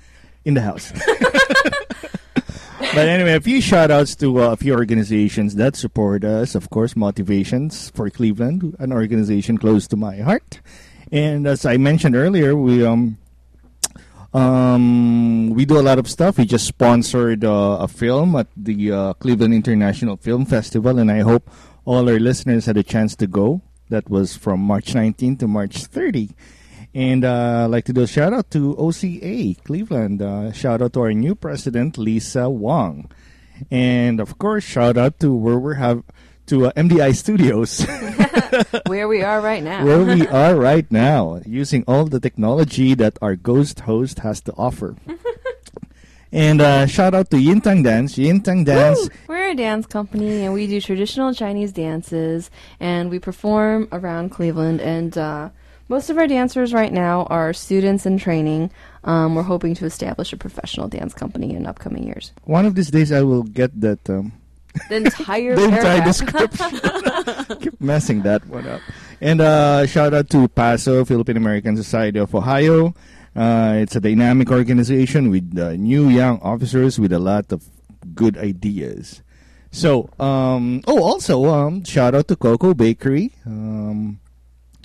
in the house. but anyway, a few shout outs to uh, a few organizations that support us. Of course, Motivations for Cleveland, an organization close to my heart. And as I mentioned earlier, we um um we do a lot of stuff. We just sponsored uh, a film at the uh, Cleveland International Film Festival, and I hope all our listeners had a chance to go. That was from March 19 to March 30. And uh, I'd like to do a shout out to OCA Cleveland. Uh, shout out to our new president, Lisa Wong. And of course, shout out to where we're have to uh, MDI Studios, Where we are right now. where we are right now, using all the technology that our ghost host has to offer. and uh, shout out to Yintang Dance. Yintang Dance Woo! We're a dance company, and we do traditional Chinese dances, and we perform around Cleveland. And uh, most of our dancers right now are students in training. Um, we're hoping to establish a professional dance company in upcoming years. One of these days, I will get that. Um, The entire the entire description. Keep messing that one up. And uh, shout out to PASO, Philippine American Society of Ohio. Uh, it's a dynamic organization with uh, new young officers with a lot of good ideas. So, um, oh, also, um, shout out to Koko Bakery. Um,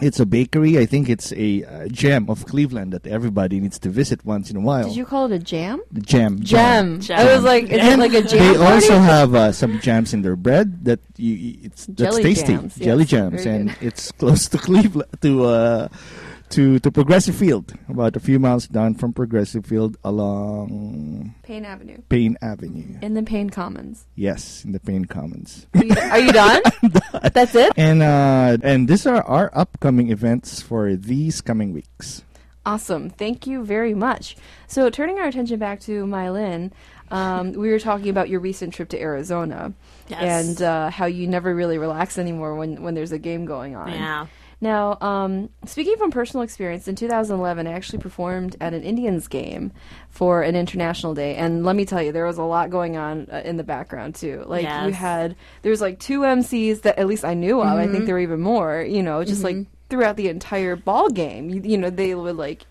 it's a bakery. I think it's a uh, gem of Cleveland that everybody needs to visit once in a while. Did you call it a jam? The gem. Gem. Gem. I was like, is it like a jam? They party? also have uh, some jams in their bread that you, you- it's that's Jelly tasty. jams, Jelly yes, jams, very and good. it's close to Cleveland to uh, to to Progressive Field, about a few miles down from Progressive Field along Payne Avenue. Payne Avenue. In the Payne Commons. Yes, in the Payne Commons. Are you, are you done? That's it? And uh, and these are our upcoming events for these coming weeks. Awesome. Thank you very much. So, turning our attention back to Mylene, um, we were talking about your recent trip to Arizona Yes. and uh, how you never really relax anymore when, when there's a game going on. Yeah. Now, um, speaking from personal experience, in 2011, I actually performed at an Indians game for an international day, and let me tell you, there was a lot going on uh, in the background too. Like you had, there was like two MCs that at least I knew of. I think there were even more. You know, just like throughout the entire ball game. You, you know, they would like.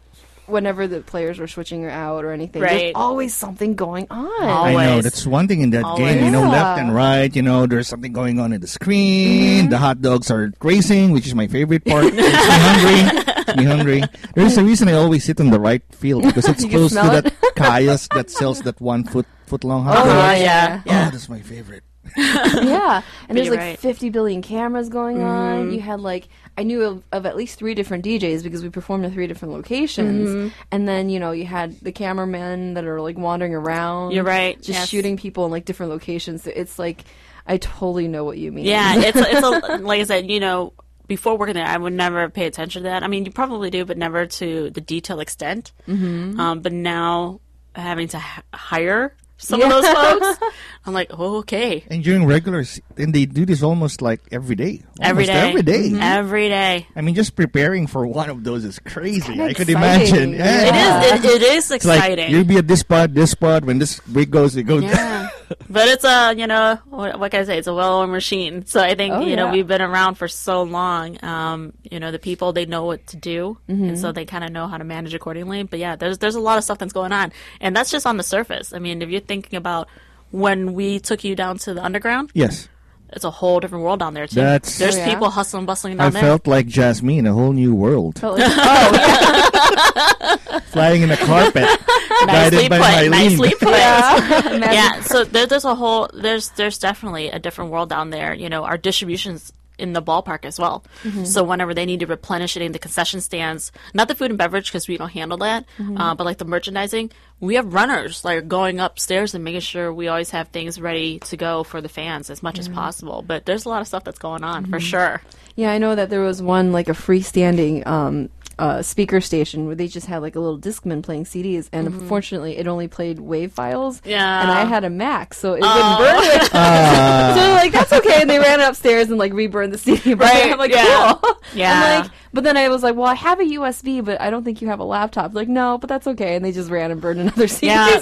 Whenever the players were switching or out or anything, there's always something going on. I know that's one thing in that Always. game. You know, Yeah. left and right. You know, there's something going on in the screen. Mm-hmm. The hot dogs are racing, which is my favorite part. Makes me hungry. Me hungry. There's a reason I always sit on the right field because it's close to smell that kiosk that sells that one foot foot long hot Oh, dog. yeah, yeah, yeah. yeah. Oh, that's my favorite. yeah, and there's like right. 50 billion cameras going on. You had like I knew of, of at least three different DJs because we performed in three different locations. And then you know you had the cameramen that are like wandering around. You're right, just yes. shooting people in like different locations. So it's like I totally know what you mean. Yeah, it's it's a, like I said, you know, before working there, I would never pay attention to that. I mean, you probably do, but never to the detail extent. Mm-hmm. Um, but now having to h- hire some of those folks, I'm like, oh, okay, And during regulars, and they do this almost like every day. every Almost day, Every day. Mhm. every day. I mean, just preparing for one of those is crazy. kinda I could imagine. Yeah. It is. It, it is It's like exciting. you'll be at this spot, this spot. When this break goes, it goes. Yeah, but it's a you know what, what can I say? It's a well-oiled machine. So I think Oh, you know we've been around for so long. Um, you know the people they know what to do, and so they kind of know how to manage accordingly. But yeah, there's there's a lot of stuff that's going on, and that's just on the surface. I mean, if you're thinking about when we took you down to the underground, Yes, it's a whole different world down there too. That's- there's Oh, yeah? people hustling, and bustling I down there. felt like Jasmine, a whole new world, Felt oh, oh flying in a carpet, nicely guided by put, Mylene. nicely put. yeah. yeah so there, there's a whole there's there's definitely a different world down there you know our distributions in the ballpark as well. So whenever they need to replenish it in the concession stands not the food and beverage because we don't handle that uh, but like the merchandising we have runners like going upstairs and making sure we always have things ready to go for the fans as much as possible. But there's a lot of stuff that's going on for sure. Yeah, I know that there was one like a freestanding um, uh, speaker station where they just had like a little Discman playing CDs, and unfortunately, it only played WAV files. Yeah. and I had a Mac, so it wouldn't burn it. so like that's okay, and they ran upstairs and like reburned the CD. Right, I'm like, yeah. cool. Yeah. I'm like, but then I was like, well, I have a USB, but I don't think you have a laptop. Like, no, but that's okay, and they just ran and burned another CD. Yeah,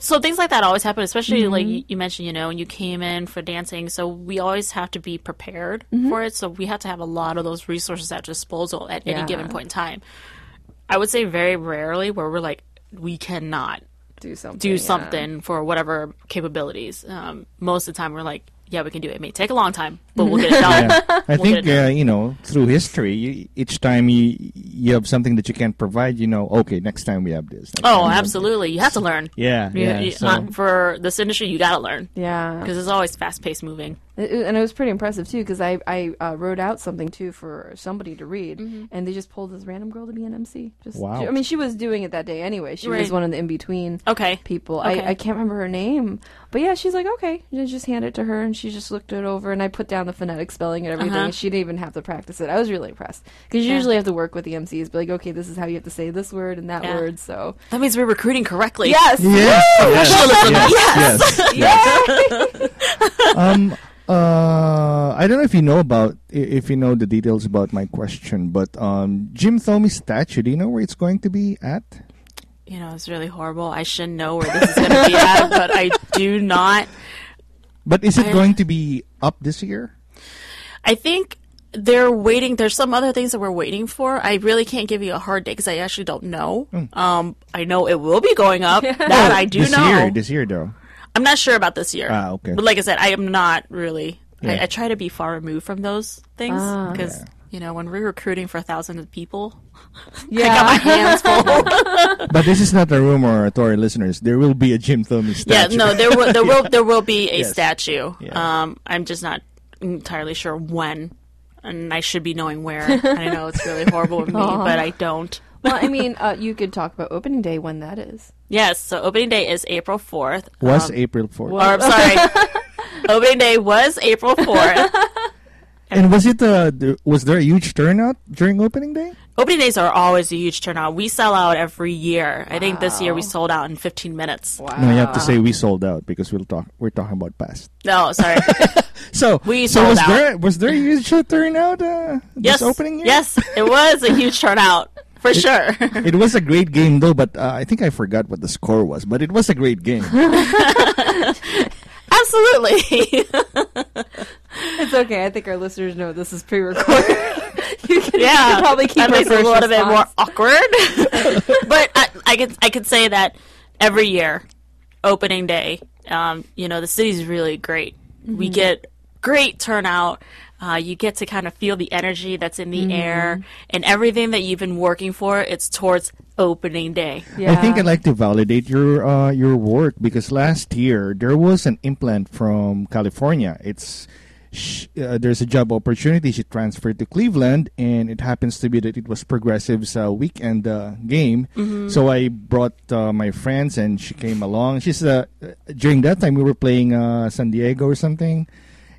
so things like that always happen, especially like you, mentioned, you know, when you came in for dancing. So we always have to be prepared for it. So we have to have a lot of those resources at disposal at any given point in time. I would say very rarely where we're like, we cannot do something. do yeah. for whatever capabilities. Um, most of the time, we're like, yeah, we can do it. It may take a long time, but we'll get it done. Yeah. I We'll think done. uh, you know through history, you, each time you you have something that you can't provide, you know, okay, next time we have this. Oh, absolutely. You have to learn. Yeah, You- yeah. you- so- for this industry, you got to learn Yeah, because it's always fast paced moving. It- it- and it was pretty impressive too because I I uh, wrote out something too for somebody to read, Mm-hmm. and they just pulled this random girl to be an MC. Just, Wow. I mean, she was doing it that day anyway. She was one of the in between Okay. people. Okay. I, I can't remember her name, but yeah, she's like, okay, and I just hand it to her, and she just looked it over, and I put down the phonetic spelling and everything, Uh-huh. and she didn't even have to practice it. I was really impressed because you Yeah. usually have to work with the MCs, but like, okay, this is how you have to say this word and that Yeah. word. So That means we're recruiting correctly. yes, Yes, yes, yes, yes. um, uh, I don't know if you know about if you know the details about my question, but um, Jim Thome's statue. Do you know where it's going to be at? you know, it's really horrible. I should know where this is going to be at, but I do not. But is it I- going to be up this year? I think they're waiting. There's some other things that we're waiting for. I really can't give you a hard date because I actually don't know. Um, I know it will be going up. That I do this know. year, this year though. I'm not sure about this year. Ah, okay. But like I said, I am not really. Yeah. I, I try to be far removed from those things Ah. because Yeah. you know when we're recruiting for thousands of people, yeah. I got my hands full. But this is not a rumor to our listeners. There will be a Jim Thome yeah, statue. no, there will there will there will be a Yes. statue. Yeah. Um, I'm just not entirely sure when, and I should be knowing where. I know it's really horrible of me, but I don't. Well, I mean, uh, you could talk about opening day when that is. Yes, so opening day is April 4th. Was Um, April 4th. or I'm sorry, opening day was April 4th. and was it uh, was there a huge turnout during opening day? Opening days are always a huge turnout. We sell out every year. I think this year we sold out in 15 minutes. Wow. No, you have to say we sold out because we'll talk. We're talking about past. No, sorry. So We so was out. there was there a huge turnout uh, yes, opening year? yes, it was a huge turnout for sure. It was a great game though, but uh, I think I forgot what the score was. But it was a great game. Absolutely. It's okay. I think our listeners know this is pre-recorded. you can, you yeah, can probably keep that our makes it a first little bit more awkward. but I, I could I could say that every year, opening day, um, you know, the city's really great. We Mm-hmm. get great turnout. Uh, you get to kind of feel the energy that's in the Mm-hmm. air and everything that you've been working for. It's towards opening day. Yeah. I think I'd like to validate your uh, your work because last year there was an implant from California. It's sh- uh, there's a job opportunity. She transferred to Cleveland, and it happens to be that it was Progressive's uh, weekend uh, game. So I brought uh, my friends, and she came along. She's uh, during that time we were playing uh, San Diego or something.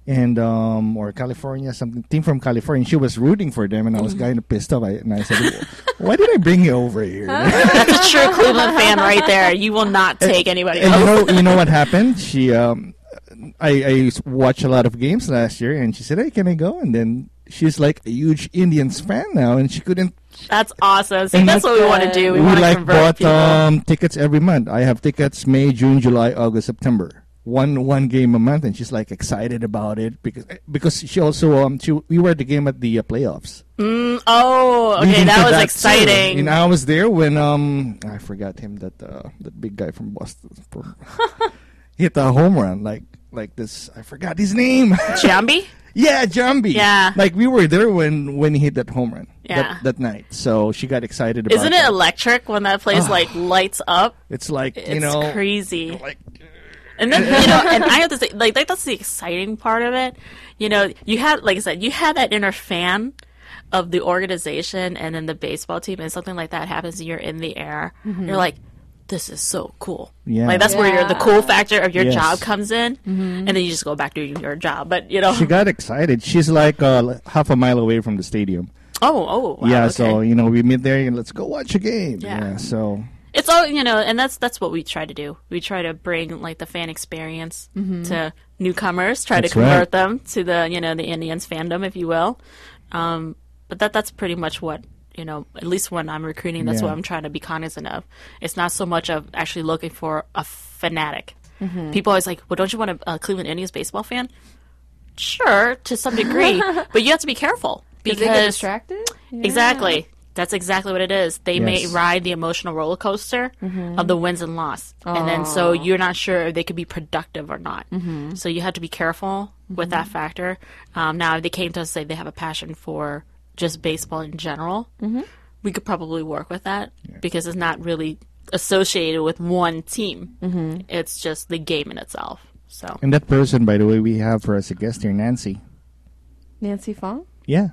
And um or California, something team from California. She was rooting for them, and I was kind of pissed off. I, and I said, "Why did I bring you over here?" That's a true Cleveland fan right there. You will not take anybody And you know, you know what happened? She, um, I, I watched a lot of games last year, and she said, "Hey, can I go?" And then she's like a huge Indians fan now, and she couldn't. That's awesome. See, And that's what we want to do. We, We like bought um, tickets every month. I have tickets May, June, July, August, September. One one game a month, and she's like excited about it because because she also um she we were at the game at the uh, playoffs. oh, okay, Leading that was too. exciting. And I was there when um I forgot him that uh, that big guy from Boston hit a home run like like this. I forgot his name. Giambi? yeah, Giambi. Yeah. like we were there when when he hit that home run. Yeah. that, that night. So she got excited about. Isn't it that. electric when that place like lights up? It's like It's you know crazy. like And then you know, and I have to say, like, like that's the exciting part of it. You know, you have, like I said, you have that inner fan of the organization, and then the baseball team, and something like that happens, and you're in the air. You're like, this is so cool. Yeah. like that's where you're, the cool factor of your Yes. job comes in, and then you just go back doing your job. But you know, she got excited. She's like uh, half a mile away from the stadium. oh, oh, wow, yeah, okay. so you know we meet there and let's go watch a game. Yeah. so it's all you know and that's that's what we try to do we try to bring like the fan experience to newcomers try That's to convert right. them to the you know the indians fandom if you will um, but that that's pretty much what you know at least when i'm recruiting that's Yeah. what i'm trying to be cognizant of it's not so much of actually looking for a fanatic people always like well don't you want a, a cleveland indians baseball fan sure to some degree but you have to be careful Because they get distracted. Yeah. Exactly. That's exactly what it is. They may ride the emotional roller coaster mm-hmm. of the wins and loss. And then so you're not sure if they could be productive or not. Mm-hmm. So you have to be careful with that mm-hmm. factor. Um, now, if they came to us and say they have a passion for just baseball in general, we could probably work with that because it's not really associated with one team. It's just the game in itself. So and that person, by the way, we have for us a guest here, Nancy. Nancy Fong. Yeah.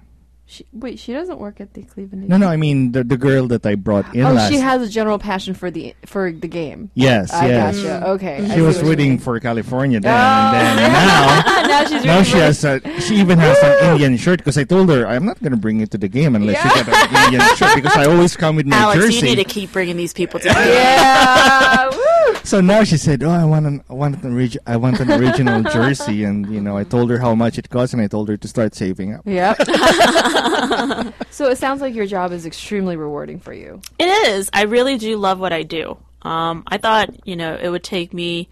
She, wait, she doesn't work at the Cleveland. No, no, I mean the the girl that I brought in Oh, last. she has a general passion for the for the game. yes, I yes. gotcha. Mm. Okay, She see was what you rooting for California then, oh. and then now, now she's now she has a, she even has an Indian shirt because I told her I'm not going to bring you to the game unless Yeah. you get an Indian shirt because I always come with my Alex, jersey. you need to keep bringing these people together. Yeah. woo. So now she said, "Oh, I want an I want an orig- I want an original jersey," and you know, I told her how much it cost, and I told her to start saving up. Yep. so it sounds like your job is extremely rewarding for you. It is. I really do love what I do. Um, I thought, you know, it would take me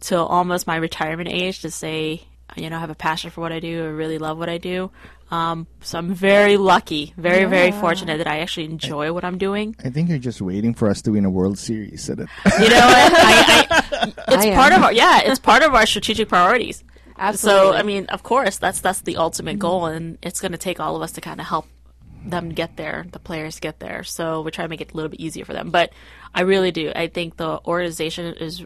till almost my retirement age to say, you know, I have a passion for what I do. I really love what I do. Um, so I'm very lucky, very, very fortunate that I actually enjoy what I'm doing. I think you're just waiting for us to win a World Series. So that You know, what? I, I, it's I am. part of our yeah, it's part of our strategic priorities. Absolutely. So I mean, of course, that's that's the ultimate goal, and it's going to take all of us to kind of help them get there, the players get there. So we're trying to make it a little bit easier for them. But I really do. I think the organization is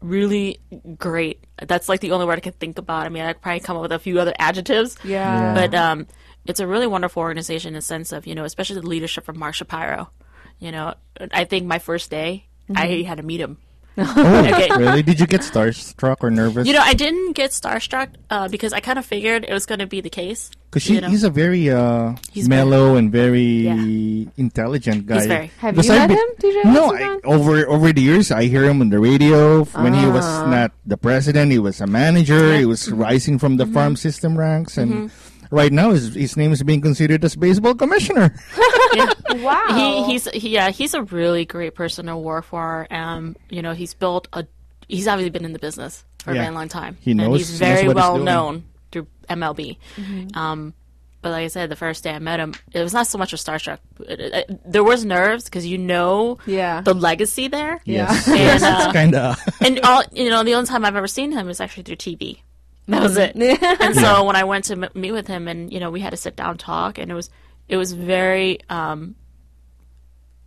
really great. That's like the only word I can think about. I mean, I'd probably come up with a few other adjectives. Yeah. But um, it's a really wonderful organization in the sense of, you know, especially the leadership from Mark Shapiro. You know, I think my first day, I had to meet him. oh, Okay. really? Did you get starstruck or nervous? You know, I didn't get starstruck uh, because I kind of figured it was going to be the case. Because you know. he's a very uh, He's mellow and very Yeah. intelligent guy. He's very. Have Because you I've met been- him, DJ No, I, over over the years, I hear him on the radio. f- When he was Ah. not the president, he was a manager. Yeah. He was rising from Mm-hmm. the farm system ranks, and right now his his name is being considered as baseball commissioner. Yeah. Wow. He, he's he, yeah he's a really great person to work for. Um, you know he's built a he's obviously been in the business for Yeah. a very long time. He and knows- he's he knows very what he's well doing. known through MLB. Um, but like I said, the first day I met him, it was not so much a starstruck. It- it- it- there was nerves because you know Yeah. the legacy there. Yes, And, uh, it's kind of. and all you know, the only time I've ever seen him is actually through TV. That was it. And so when I went to m- meet with him, and you know, we had to sit down talk, and it was it was very um,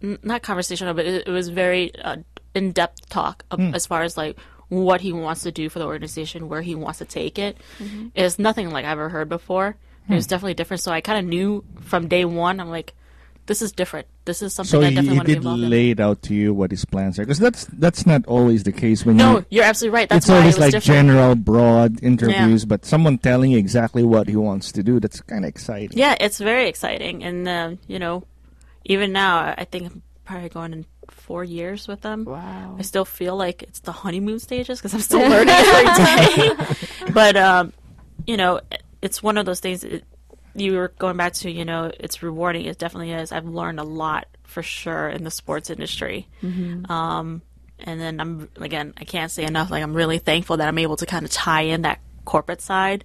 n- not conversational, but it, it was very uh, in depth talk of, Hmm. as far as like what he wants to do for the organization, where he wants to take it. It's nothing like I've ever heard before. It Hmm. was definitely different. So I kind of knew from day one. I'm like, this is different. This is something So I he, definitely he want to be did involved in. lay it out to you what his plans are, because that's that's not always the case when you No, you. you're absolutely right. That's it's why always it was like different. general, broad interviews, but someone telling you exactly what he wants to do. That's kind of exciting. Yeah, it's very exciting, and um, you know, even now, I I think I'm probably going in four years with them. Wow. I still feel like it's the honeymoon stages because I'm still learning every day. but um, you know, it's one of those things. It, you were going back to, you know, it's rewarding. It definitely is. I've learned a lot for sure in the sports industry. Um, and then I'm again, I can't say enough. Like I'm really thankful that I'm able to kind of tie in that corporate side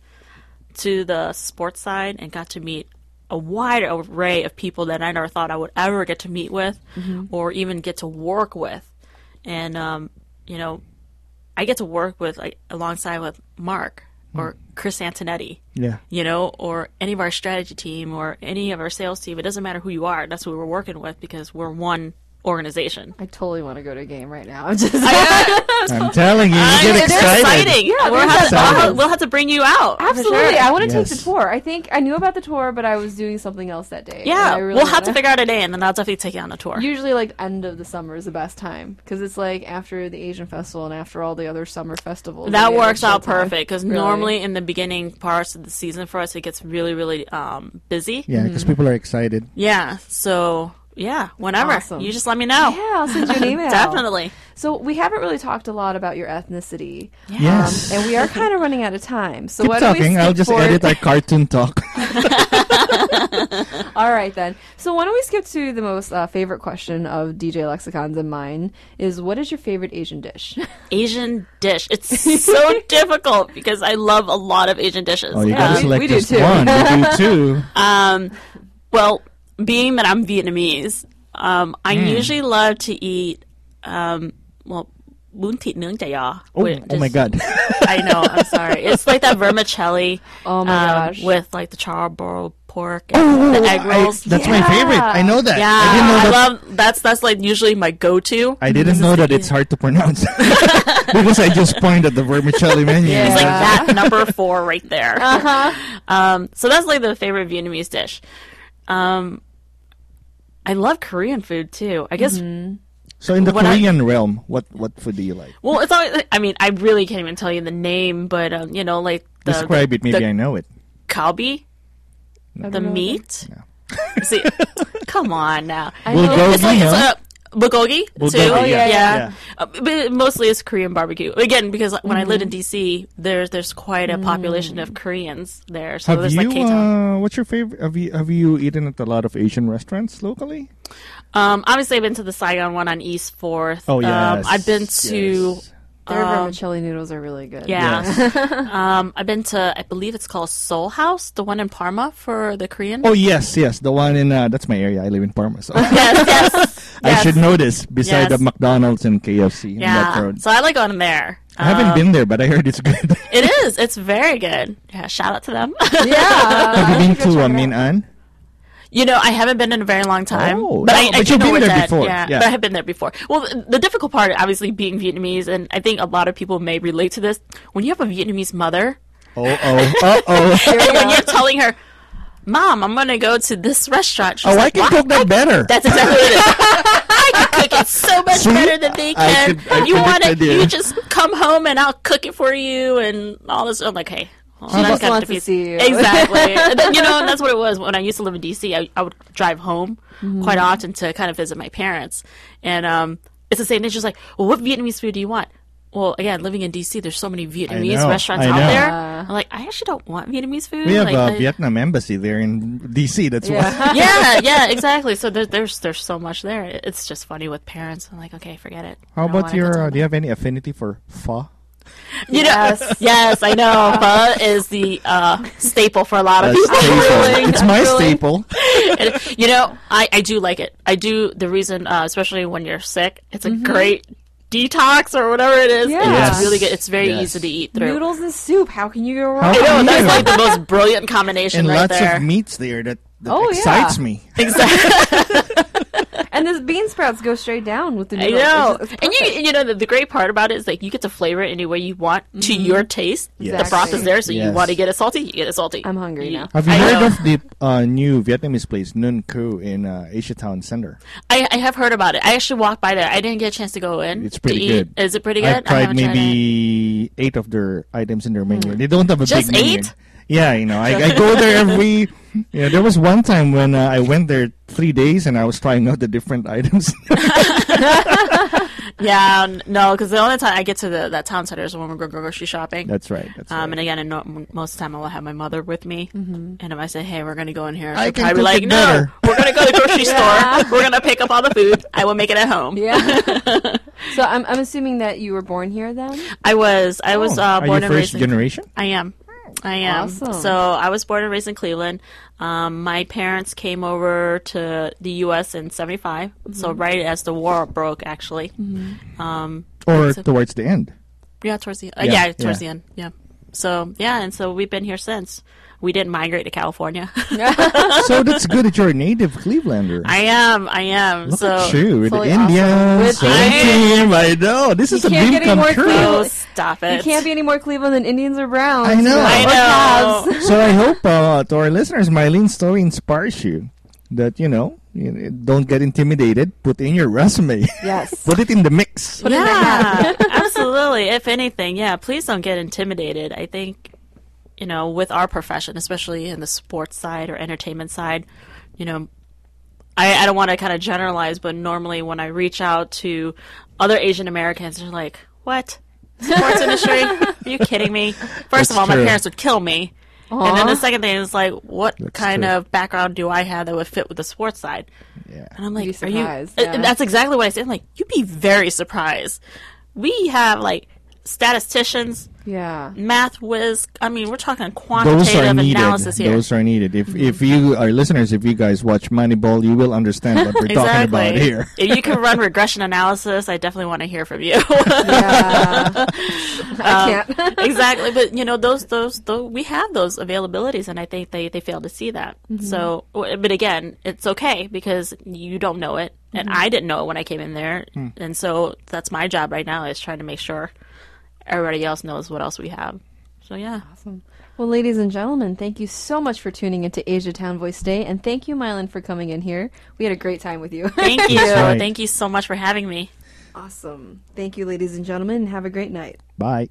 to the sports side and got to meet a wide array of people that I never thought I would ever get to meet with or even get to work with. And um, you know, I get to work with like alongside with Mark or Chris Antonetti, Yeah. you know, or any of our strategy team or any of our sales team. It doesn't matter who you are. That's who we're working with because we're one organization. I totally want to go to a game right now. Just I'm telling you, you I- get it's excited. exciting. Yeah, we'll, have to, we'll, have, we'll have to bring you out. Absolutely, sure. I want to take the tour. I think I knew about the tour, but I was doing something else that day. Yeah, really we'll have to wanna- figure out a day, and then I'll definitely take you on a tour. Usually, like end of the summer is the best time because it's like after the Asian festival and after all the other summer festivals. that we get, like, works out perfect because Really. normally in the beginning parts of the season for us, it gets really, really um, busy. Yeah, because people are excited. Yeah, so yeah, whenever Awesome. you just let me know. Yeah, I'll send you an email. Definitely. So we haven't really talked a lot about your ethnicity, Yes. um, and we are kind of running out of time. So Keep why don't we I'll just forward- edit our cartoon talk. All right then. So why don't we skip to the most uh, favorite question of DJ Lexicon's and mine is what is your favorite Asian dish? Asian dish. It's so difficult because I love a lot of Asian dishes. Oh, you Yeah, gotta we- select we do just too. one. We do too. Um, well, being that I'm Vietnamese, um, I Hmm. usually love to eat, um, well, bún thịt nướng chả giò. Oh, oh my god. I know. I'm sorry. It's like that vermicelli. Oh my um, gosh. With like the charbroiled pork and the egg Oh, I- rolls. that's my favorite. I know that. yeah, I didn't know I love that's that's like usually my go-to. I didn't know that it's hard to pronounce because I just pointed at the vermicelli menu. Yeah. It's like that number four right there. Uh-huh. Um, so that's like the favorite Vietnamese dish. Um, I love Korean food too. I guess. So in the What I- Korean realm, what what food do you like? Well, it's always. I mean, I really can't even tell you the name, but um, you know, like the Describe it. Maybe the I know it. kalbi, I the don't know meat. See, come on now. I know. Bulgogi, It's like it's huh? Bulgogi too. Oh, yeah, yeah. yeah. Uh, but mostly it's Korean barbecue. Again, because when I lived Mm-hmm. in DC, there's there's quite a population of Koreans there. So Have there's you? like K-town. Uh, what's your favorite? Have you have you eaten at a lot of Asian restaurants locally? Um, obviously, I've been to the Saigon one on East Fourth. Oh um. I've been to. yes. Their um, vermicelli noodles are really good. Yeah. Yes. um, I've been to, I believe it's called Soul House, the one in Parma for the Korean. Oh yes, yes. The one in uh, that's my area. I live in Parma, so yes, yes. I yes. should know this. Beside Yes. the McDonald's and KFC in that Yeah. road. So I like going there. I haven't Um, been there, but I heard it's good. It is. It's very good. Yeah. Shout out to them. Yeah. Have you been to check uh, it Min out. An? You know, I haven't been in a very long time, Oh, but no, I, I but do you've been there it's at. before, Yeah, yeah. but I have been there before. Well, the, the difficult part, obviously, being Vietnamese, and I think a lot of people may relate to this. When you have a Vietnamese mother, Oh oh uh oh. and when you're telling her, "Mom, I'm going to go to this restaurant," she's Oh, I like, can "What?" cook that better. That's exactly what it is. I can cook it so much See? better than they I can. could- I you want it, you just come home and I'll cook it for you and all this. I'm like, hey. Well, She that's just wants to see you. Exactly. You know, and that's what it was. When I used to live in D.C., I, I would drive home Mm-hmm. quite often to kind of visit my parents. And um, it's the same thing. She's like, well, what Vietnamese food do you want? Well, again, living in D.C., there's so many Vietnamese know, restaurants out there. I'm like, I actually don't want Vietnamese food. We have like, a I- Vietnam embassy there in DC. That's why. Yeah. yeah, yeah, exactly. So there, there's there's so much there. It's just funny with parents. I'm like, okay, forget it. How about your? Uh, do you have any affinity for pho? You Yes. know, yes, I know. Pho is the uh, staple for a lot of That's people. staple. It's my staple. And, you know, I, I do like it. I do. The reason, uh, especially when you're sick, it's a great detox or whatever it is. Yeah. It's Yes. really good. It's very Yes. easy to eat through. Noodles and soup. How can you go wrong? I know that's like the most brilliant combination and right lots there. of meats there that, that Oh, yeah. excites me. exactly. And the bean sprouts go straight down with the noodles. I noodles. know, It's just- it's and you you know the, the great part about it is like you get to flavor it any way you want to your taste. Yes. The broth is there, so you want to get it salty, you get it salty. I'm hungry You- now. Have you I heard know. of the uh, new Vietnamese place Nun Cu in uh, Asia Town Center? I, I have heard about it. I actually walked by there. I didn't get a chance to go in. It's pretty to eat. good. Is it pretty good? I've tried haven't tried maybe eight of their items in their menu. They don't have a Just big menu. eight? Yeah, you know, I, I go there every. Yeah, there was one time when uh, I went there three days and I was trying out the different items. Yeah, no, because the only time I get to the, that town center is when we go grocery shopping. That's right. That's Um, right. and again, and no, most of the time I will have my mother with me. And if I say, "Hey, we're gonna go in here," I she'll can probably be like, "No, better." we're gonna go to the grocery store. We're gonna pick up all the food. I will make it at home." Yeah. so I'm, I'm assuming that you were born here then? I was, I was Oh, uh, are born you and first raised. in- generation? I am. I am. Awesome. So I was born and raised in Cleveland. Um, my parents came over to the U.S. in '75, so Mm-hmm. right as the war broke, actually. Um, Or so- towards the end? yeah, towards the uh, Yeah, yeah, towards yeah. the end. Yeah. So yeah, and so we've been here since. We didn't migrate to California. so that's good that you're a native Clevelander. I am. I am. Look so at you with the fully Indians. awesome. so With- team, I know. This is a can't dream get come more true. Cleve- oh, stop it. You can't be any more Cleveland than Indians or Browns. I know. I know. So I hope uh, to our listeners, Mylene's story inspires you. That you know, you know, don't get intimidated. Put in your resume. Yes. Put it in the mix. Put it in the yeah, absolutely. If anything, yeah, please don't get intimidated. I think, you know, with our profession, especially in the sports side or entertainment side, you know, I, I don't want to kind of generalize, but normally when I reach out to other Asian Americans, they're like, "What? Sports industry? Are you kidding me?" First That's of all, my parents would kill me. And then the second thing is like, what That's kind true. of background do I have that would fit with the sports side? Yeah. And I'm like, You'd are you? surprised, yeah. That's exactly what I said. I'm like, you'd be very surprised. We have like statisticians, Yeah. math whiz. I mean, we're talking quantitative analysis here. Those are needed. If if you our listeners, if you guys watch Moneyball, you will understand what we're talking about here. if you can run regression analysis, I definitely want to hear from you. Yeah. I can't. Um, exactly, but you know those those those we have those availabilities, and I think they they fail to see that. Mm-hmm. So, but again, it's okay because you don't know it, and mm-hmm. I didn't know it when I came in there, hmm. and so that's my job right now is trying to make sure everybody else knows what else we have. So yeah, Awesome. Well, ladies and gentlemen, thank you so much for tuning into Asia Town Voice Day, and thank you, Mylene, for coming in here. We had a great time with you. thank you, right. thank you so much for having me. awesome. Thank you, ladies and gentlemen, and have a great night. Bye.